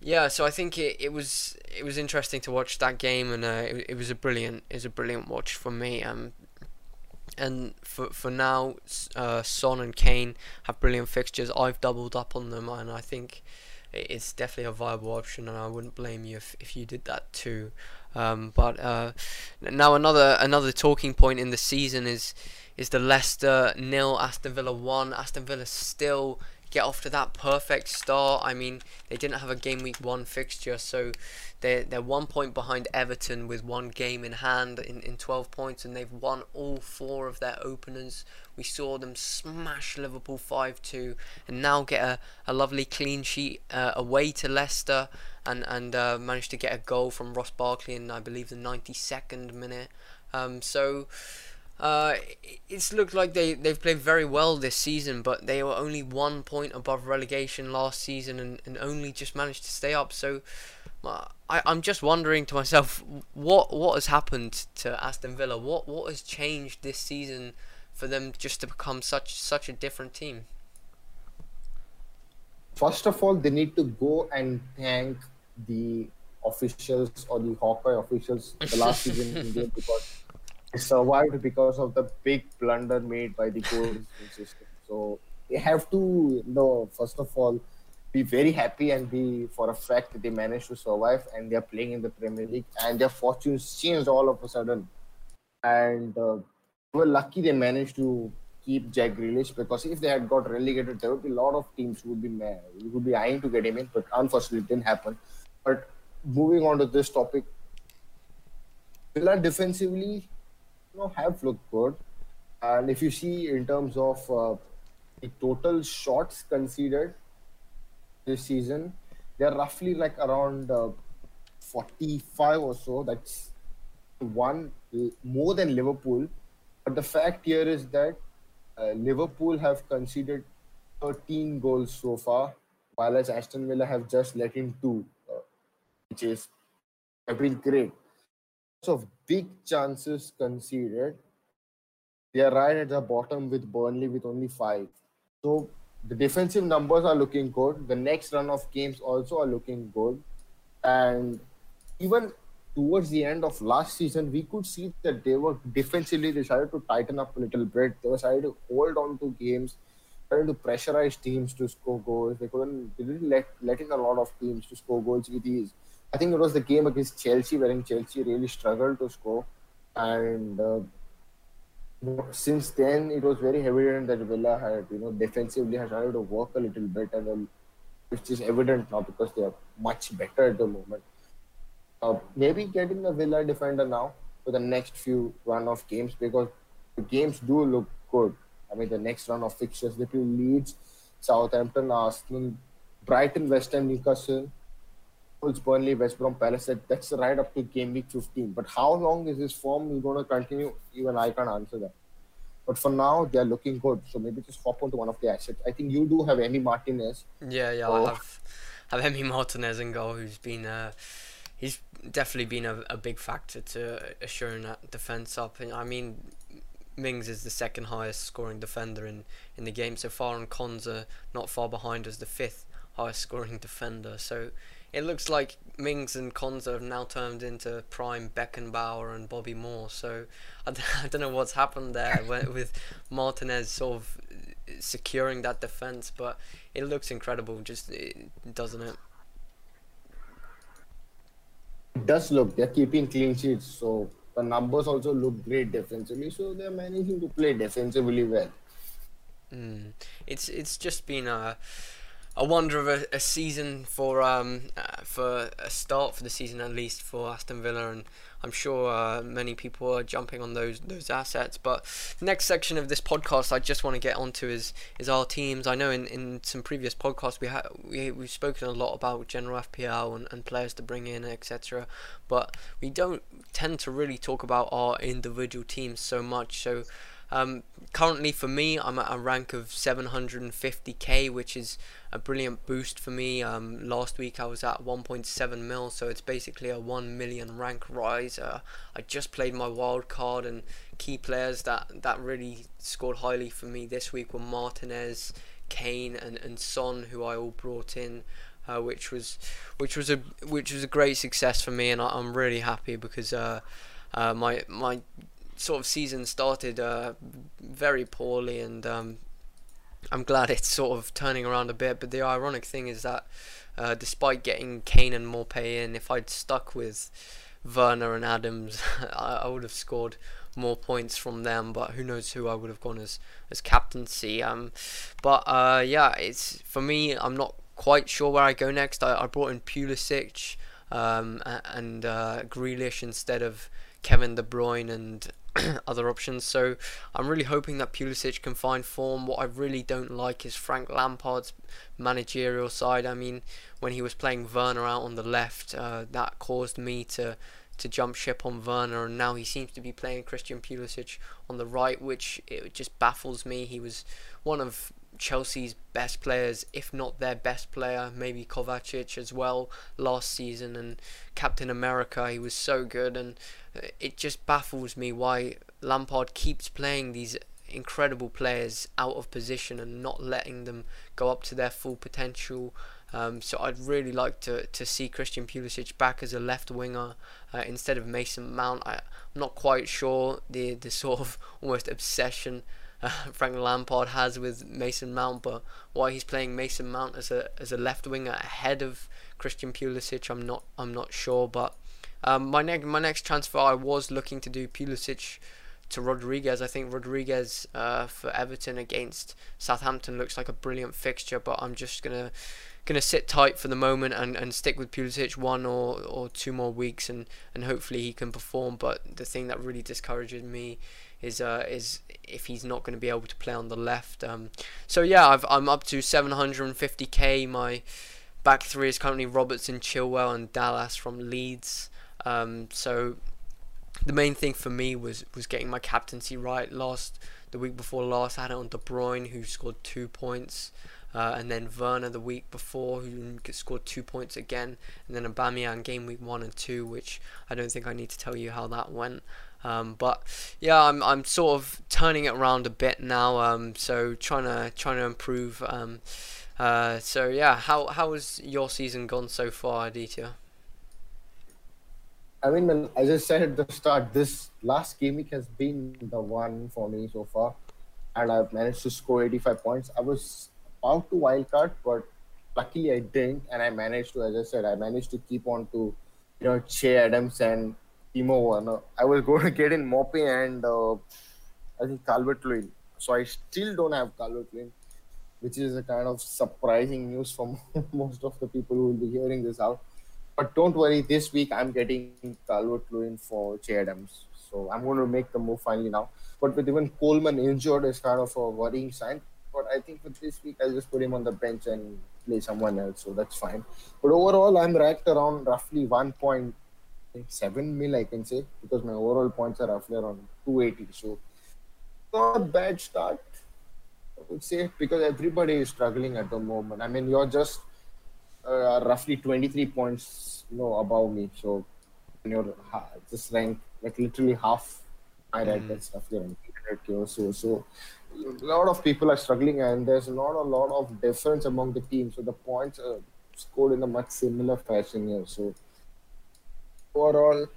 yeah, so I think it, it was it was interesting to watch that game, and uh, it, it was a brilliant was a brilliant watch for me. Um, and for for now, uh, Son and Kane have brilliant fixtures. I've doubled up on them, and I think it's definitely a viable option, and I wouldn't blame you if, if you did that too. Um, but uh, now another another talking point in the season is is the Leicester nil Aston Villa one. Aston Villa still get off to that perfect start. I mean, they didn't have a game week one fixture, so they're, they're one point behind Everton with one game in hand in, in 12 points, and they've won all four of their openers. We saw them smash Liverpool 5 2 and now get a, a lovely clean sheet uh, away to Leicester and, and uh, managed to get a goal from Ross Barkley in, I believe, the 92nd minute. Um, so uh, it's looked like they, they've played very well this season, but they were only one point above relegation last season and, and only just managed to stay up. So uh, I, I'm just wondering to myself, what what has happened to Aston Villa? What what has changed this season for them just to become such such a different team? First of all, they need to go and thank the officials or the Hawkeye officials the last season because survived because of the big blunder made by the goal system. So they have to, you know, first of all, be very happy and be for a fact that they managed to survive and they are playing in the Premier League and their fortunes changed all of a sudden. And uh, were lucky they managed to keep Jack Grealish because if they had got relegated, there would be a lot of teams who would be mad, who would be eyeing to get him in, but unfortunately it didn't happen. But moving on to this topic, Villa defensively you know, have looked good. And if you see in terms of uh, the total shots conceded this season, they're roughly like around uh, 45 or so. That's one more than Liverpool. But the fact here is that uh, Liverpool have conceded 13 goals so far, while as Aston Villa have just let in two, uh, which is have been great of big chances conceded. They are right at the bottom with Burnley with only five. So the defensive numbers are looking good. The next run of games also are looking good. And even towards the end of last season, we could see that they were defensively decided to tighten up a little bit. They were decided to hold on to games trying to pressurize teams to score goals. They couldn't, they didn't let letting a lot of teams to score goals with ease. I think it was the game against Chelsea wherein Chelsea really struggled to score, and uh, since then it was very evident that Villa had you know defensively had started to work a little bit, and then, which is evident now because they are much better at the moment. Uh, maybe getting a Villa defender now for the next few run of games because the games do look good. I mean, the next run of fixtures, they play Leeds, Southampton, Arsenal, Brighton, West Ham, Newcastle, Wolves, Burnley, West Brom, Palace. That's right up to game week 15. But how long is this form going to continue? Even I can't answer that. But for now, they're looking good. So maybe just hop onto one of the assets. I think you do have Emi Martinez. Yeah, yeah, I have have Emi Martinez in goal, who's been uh, he's definitely been a, a big factor to assuring that defense up. And I mean, Mings is the second highest scoring defender in, in the game so far, and Konsa not far behind as the fifth highest scoring defender. So it looks like Mings and Konsa have now turned into prime Beckenbauer and Bobby Moore. So I d- I don't know what's happened there with Martinez sort of securing that defense, but it looks incredible, just doesn't it? It does look they're keeping clean sheets, so the numbers also look great defensively. So they're managing to play defensively well. Mm. It's it's just been a a wonder of a, a season for um uh, for a start for the season at least for Aston Villa and I'm sure uh, many people are jumping on those those assets. But next section of this podcast, I just want to get onto is is our teams. I know in, in some previous podcasts we had we we've spoken a lot about general FPL and, and players to bring in etc. But we don't tend to really talk about our individual teams so much. So um, currently, for me, I'm at a rank of 750k, which is a brilliant boost for me. Um, last week I was at 1.7 mil, so it's basically a 1 million rank rise. Uh, I just played my wild card, and key players that, that really scored highly for me this week were Martinez, Kane, and, and Son, who I all brought in. Uh, which was which was a which was a great success for me, and I, am really happy because uh, uh, my my sort of season started uh, very poorly, and um, I'm glad it's sort of turning around a bit. But the ironic thing is that uh, despite getting Kane and Maupay in, if I'd stuck with Werner and Adams, I, I, would have scored more points from them. But who knows who I would have gone as as captaincy. Um, but uh, yeah, it's for me. I'm not quite sure where I go next. I, I brought in Pulisic um, and uh, Grealish instead of Kevin De Bruyne and other options. So I'm really hoping that Pulisic can find form. What I really don't like is Frank Lampard's managerial side. I mean, when he was playing Werner out on the left, uh, that caused me to to jump ship on Werner, and now he seems to be playing Christian Pulisic on the right, which it just baffles me. He was one of Chelsea's best players, if not their best player, maybe Kovacic as well last season, and Captain America. He was so good, and it just baffles me why Lampard keeps playing these incredible players out of position and not letting them go up to their full potential. Um, so I'd really like to, to see Christian Pulisic back as a left winger uh, instead of Mason Mount. I, am not quite sure the the sort of almost obsession uh, Frank Lampard has with Mason Mount, but why he's playing Mason Mount as a as a left winger ahead of Christian Pulisic, I'm not I'm not sure. But um, my next my next transfer, I was looking to do Pulisic to Rodriguez. I think Rodriguez uh, for Everton against Southampton looks like a brilliant fixture, but I'm just gonna gonna sit tight for the moment and, and stick with Pulisic one or, or two more weeks and, and hopefully he can perform. But the thing that really discourages me is uh, is if he's not going to be able to play on the left. Um, so yeah, I've, I'm up to 750k. My back three is currently Robertson, Chilwell, and Dallas from Leeds. Um, so the main thing for me was was getting my captaincy right. Last the week before last, I had it on De Bruyne, who scored two points. Uh, and then Werner the week before, who scored two points again, and then Aubameyang game week one and two, which I don't think I need to tell you how that went. Um, but yeah, I'm I'm sort of turning it around a bit now. Um, so trying to trying to improve. Um, uh, so yeah, how how has your season gone so far, Aditya? I mean, as I said at the start, this last game week has been the one for me so far. and I've managed to score 85 points. I was about to wildcard, but luckily I didn't, and I managed to, as I said, I managed to keep on to, you know, Che Adams and Timo Werner. I was going to get in Maupay and uh, I think Calvert Lewin. So I still don't have Calvert Lewin, which is a kind of surprising news for most of the people who will be hearing this out. But don't worry, this week I'm getting Calvert Lewin for Che Adams. So I'm going to make the move finally now. But with even Coleman injured, is kind of a worrying sign. But I think for this week, I'll just put him on the bench and play someone else. So that's fine. But overall, I'm racked around roughly 1.7 mil, I can say, because my overall points are roughly around 280. So not a bad start, I would say, because everybody is struggling at the moment. I mean, you're just uh, roughly 23 points, you know, above me. So you're just ranked like literally half my rank mm. and stuff. You're 800k or so. So a lot of people are struggling, and there's not a lot of difference among the teams. So the points are scored in a much similar fashion here. So overall,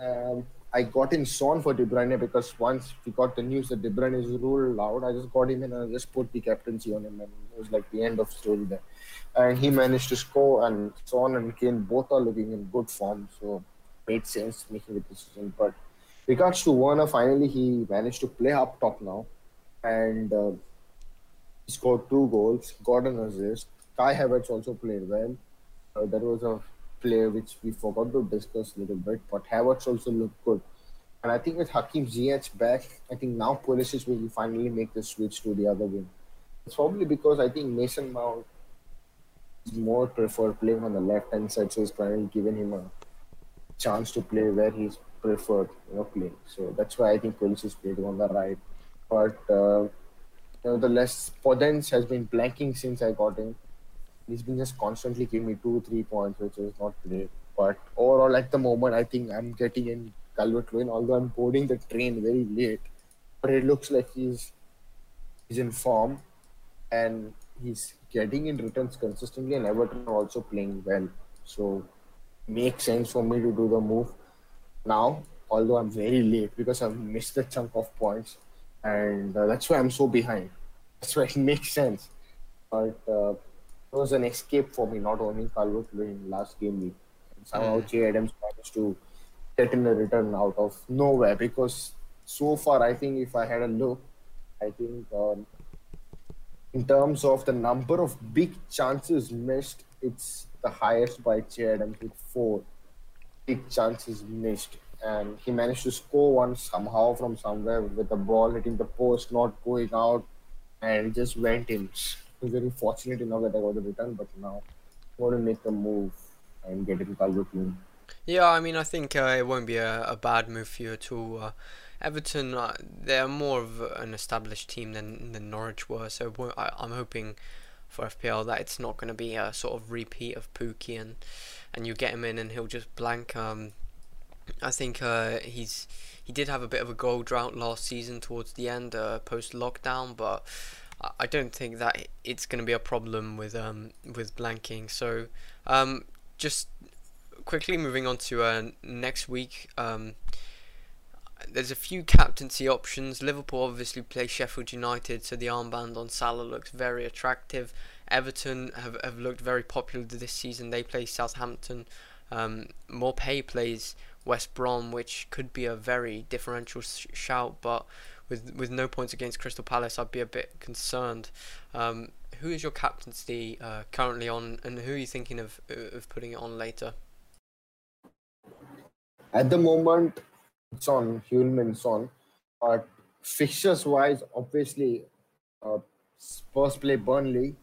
um, I got in Son for De Bruyne because once we got the news that De Bruyne is ruled out, I just got him in and I just put the captaincy on him, and it was like the end of story there. And he managed to score, and Son and Kane both are looking in good form, so made sense making the decision. But regards to Werner, finally he managed to play up top now and uh, he scored two goals, got an assist. Kai Havertz also played well. Uh, there was a play which we forgot to discuss a little bit, but Havertz also looked good. And I think with Hakim Ziyech back, I think now Pulisic will finally make the switch to the other wing. It's probably because I think Mason Mount is more preferred playing on the left hand side, so he's finally given him a chance to play where he's preferred, you know, playing. So that's why I think Pulisic played on the right but uh, nevertheless, Podence has been blanking since I got him. He's been just constantly giving me two, three points, which is not great. But overall, at the moment, I think I'm getting in Calvert Lewin, although I'm boarding the train very late. But it looks like he's he's in form and he's getting in returns consistently, and Everton are also playing well. So makes sense for me to do the move now, although I'm very late because I've missed a chunk of points and uh, that's why I'm so behind. That's why it makes sense. But uh, it was an escape for me not owning Calvert Lewin last game week. And somehow mm. Che Adams managed to get in a return out of nowhere because so far I think if I had a look, I think um, in terms of the number of big chances missed, it's the highest by Che Adams with four big chances missed and he managed to score one somehow from somewhere with the ball hitting the post, not going out, and just went in. Was very fortunate enough that I got the return, but now I want to make a move and get in Calvert Lewin. Yeah, I mean, I think uh, it won't be a, a bad move for you at all. Uh, Everton, uh, they're more of an established team than, than Norwich were, so I, I'm hoping for FPL that it's not going to be a sort of repeat of Pukki and, and you get him in and he'll just blank. Um, I think uh, he's he did have a bit of a goal drought last season towards the end, uh, post lockdown, but I don't think that it's going to be a problem with um with blanking. So um just quickly moving on to uh, next week. Um, there's a few captaincy options. Liverpool obviously play Sheffield United, so the armband on Salah looks very attractive. Everton have, have looked very popular this season. They play Southampton. Um, Maupay plays West Brom, which could be a very differential sh- shout, but with with no points against Crystal Palace, I'd be a bit concerned. Um, who is your captaincy uh, currently on, and who are you thinking of of putting it on later? At the moment, it's on Heung-min Son, but fixtures wise, obviously, uh, Spurs play Burnley.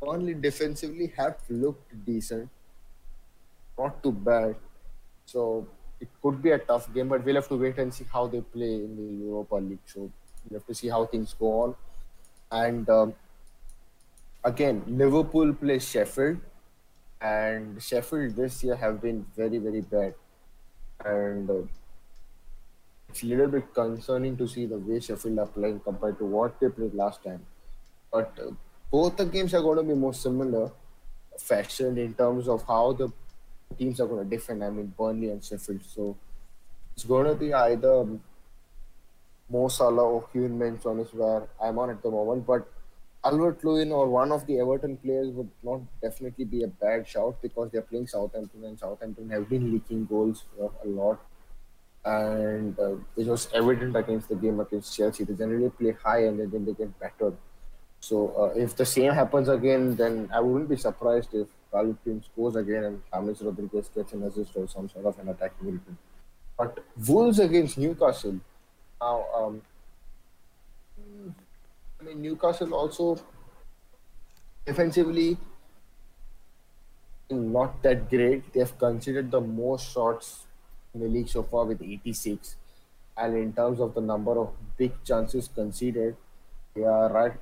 Burnley defensively have looked decent, not too bad. So it could be a tough game, but we'll have to wait and see how they play in the Europa League. So we'll have to see how things go on. And um, again, Liverpool plays Sheffield, and Sheffield this year have been very, very bad. And uh, it's a little bit concerning to see the way Sheffield are playing compared to what they played last time. But uh, both the games are going to be more similar fashion in terms of how the teams are going to defend. I mean, Burnley and Sheffield. So it's going to be either Mo Salah or Heung Min Son is where I'm on at the moment. But Calvert Lewin or one of the Everton players would not definitely be a bad shout because they're playing Southampton and Southampton have been leaking goals a lot. And uh, it was evident against the game against Chelsea. They generally play high and then they get battered. So uh, if the same happens again, then I wouldn't be surprised if Calvin scores again and James Rodriguez gets an assist or some sort of an attacking midfield. But Wolves against Newcastle. Now, um, I mean, Newcastle also defensively not that great. They've considered the most shots in the league so far with 86. And in terms of the number of big chances conceded, they are right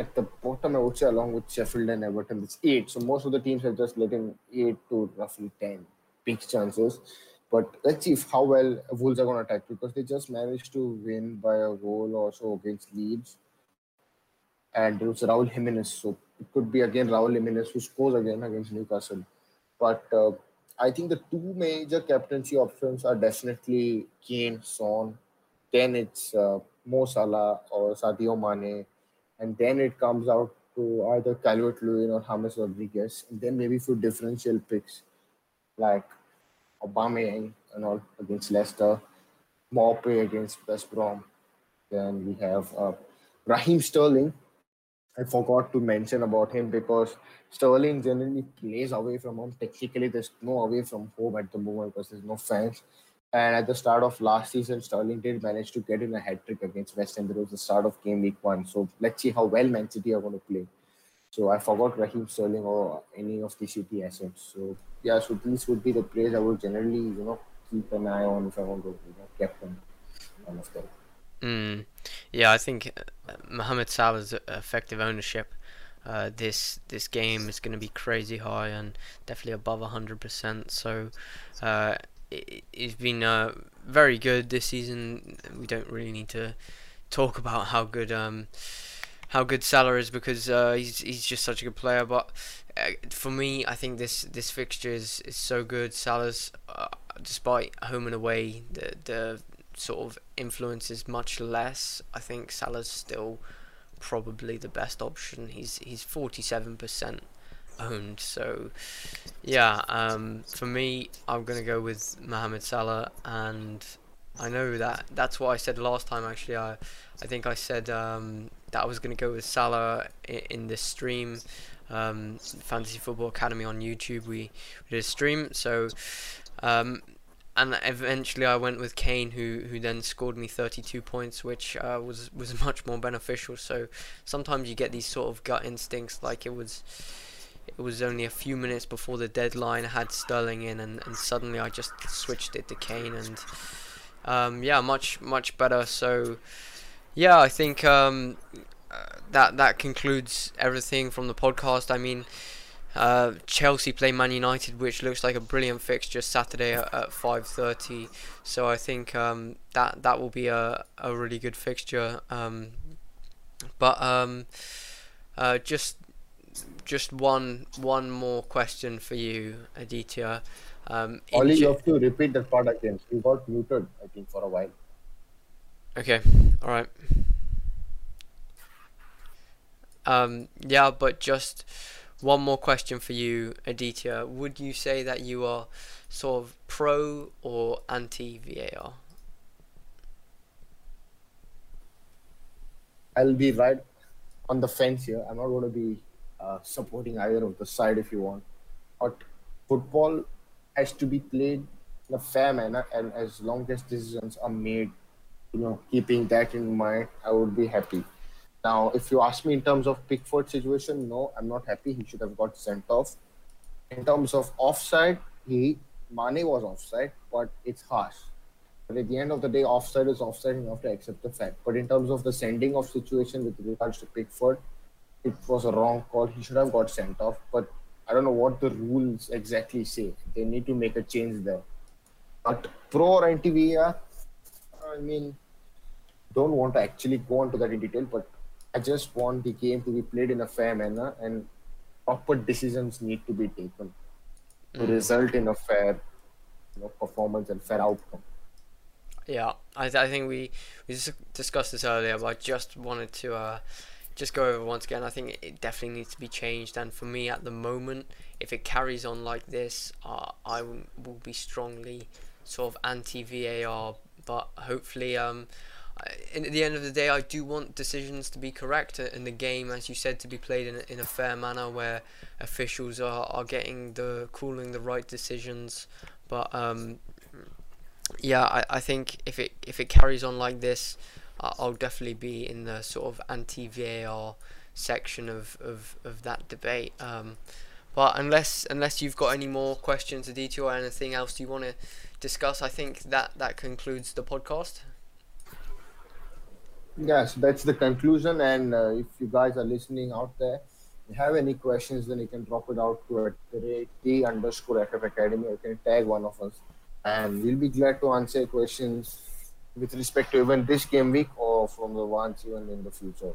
at the bottom, I would say, along with Sheffield and Everton. It's eight. So most of the teams are just letting eight to roughly 10 big chances. But let's see if how well Wolves are going to attack because they just managed to win by a goal or so against Leeds and it was Raul Jimenez. So it could be again Raul Jimenez who scores again against Newcastle. But uh, I think the two major captaincy options are definitely Kane, Son. Then it's uh, Mo Salah or Sadio Mane. And then it comes out to either Calvert Lewin or James Rodriguez. And then maybe for differential picks like Aubameyang and all against Leicester, Maupay against West Brom. Then we have uh, Raheem Sterling, I forgot to mention about him because Sterling generally plays away from home. Technically, there's no away from home at the moment because there's no fans. And at the start of last season, Sterling did manage to get in a hat trick against West Ham. It was the start of game week one. So let's see how well Man City are going to play. So I forgot Raheem Sterling or any of the City assets. So yeah, so these would be the players I would generally, you know, keep an eye on if I want to, you know, one of them. Mm. Yeah, I think uh, Mohamed Salah's effective ownership uh, this this game is going to be crazy high and definitely above 100%. So uh, has been uh, very good this season. We don't really need to talk about how good um, how good Salah is because uh, he's he's just such a good player. But uh, for me, I think this this fixture is, is so good. Salah's despite home and away, the the sort of influence is much less. I think Salah's still probably the best option. He's he's 47% owned. So yeah, um, for me, I'm gonna go with Mohamed Salah, and I know that that's what I said last time. Actually, I I think I said um, that I was gonna go with Salah in, in this stream. Um, Fantasy Football Academy on YouTube. We, we did a stream, so um, and eventually I went with Kane, who who then scored me 32 points, which uh, was was much more beneficial. So sometimes you get these sort of gut instincts, like it was it was only a few minutes before the deadline. I had Sterling in, and, and suddenly I just switched it to Kane, and um, yeah, much much better. So yeah, I think um, uh, that that concludes everything from the podcast. I mean. Uh, Chelsea play Man United, which looks like a brilliant fixture Saturday at, at 5:30. So I think um, that that will be a, a really good fixture. Um, but um, uh, just just one one more question for you, Aditya. Um, Only you have to repeat that part again. You got muted, I think, for a while. Okay. All right. Um, yeah, but just one more question for you, Aditya. Would you say that you are sort of pro or anti VAR? I'll be right on the fence here. I'm not going to be uh, supporting either of the side if you want. But football has to be played in a fair manner, and as long as decisions are made, you know, keeping that in mind, I would be happy. Now, if you ask me in terms of Pickford situation, no, I'm not happy. He should have got sent off. In terms of offside, he Mane was offside, but it's harsh. But at the end of the day, offside is offside, and you have to accept the fact. But in terms of the sending off situation with regards to Pickford, it was a wrong call. He should have got sent off. But I don't know what the rules exactly say. They need to make a change there. But pro or anti VAR, I mean, don't want to actually go into that in detail, but I just want the game to be played in a fair manner and proper decisions need to be taken to mm. result in a fair you know, performance and fair outcome. Yeah, I, I think we we discussed this earlier, but I just wanted to uh, just go over once again. I think it definitely needs to be changed, and for me at the moment, if it carries on like this, uh, I will be strongly sort of anti VAR. But hopefully, um, at the end of the day, I do want decisions to be correct and the game, as you said, to be played in a, in a fair manner where officials are, are getting the calling the right decisions. But um, yeah, I, I think if it if it carries on like this, I'll definitely be in the sort of anti VAR section of, of, of that debate. Um, but unless unless you've got any more questions, Aditya, or anything else you want to discuss, I think that that concludes the podcast. Yes, that's the conclusion. And uh, if you guys are listening out there, you have any questions, then you can drop it out to at the underscore FF Academy. You can tag one of us, and we'll be glad to answer questions with respect to even this game week or from the ones even in the future.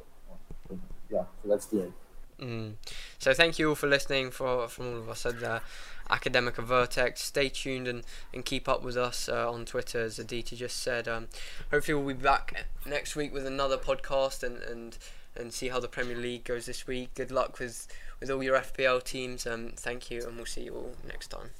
Yeah, so that's the end. Mm. So thank you all for listening. For from all of us at the Academic Vertex, stay tuned and, and keep up with us uh, on Twitter, as Aditya just said. Um, hopefully we'll be back next week with another podcast and, and and see how the Premier League goes this week. Good luck with with all your FPL teams. Um, thank you, and we'll see you all next time.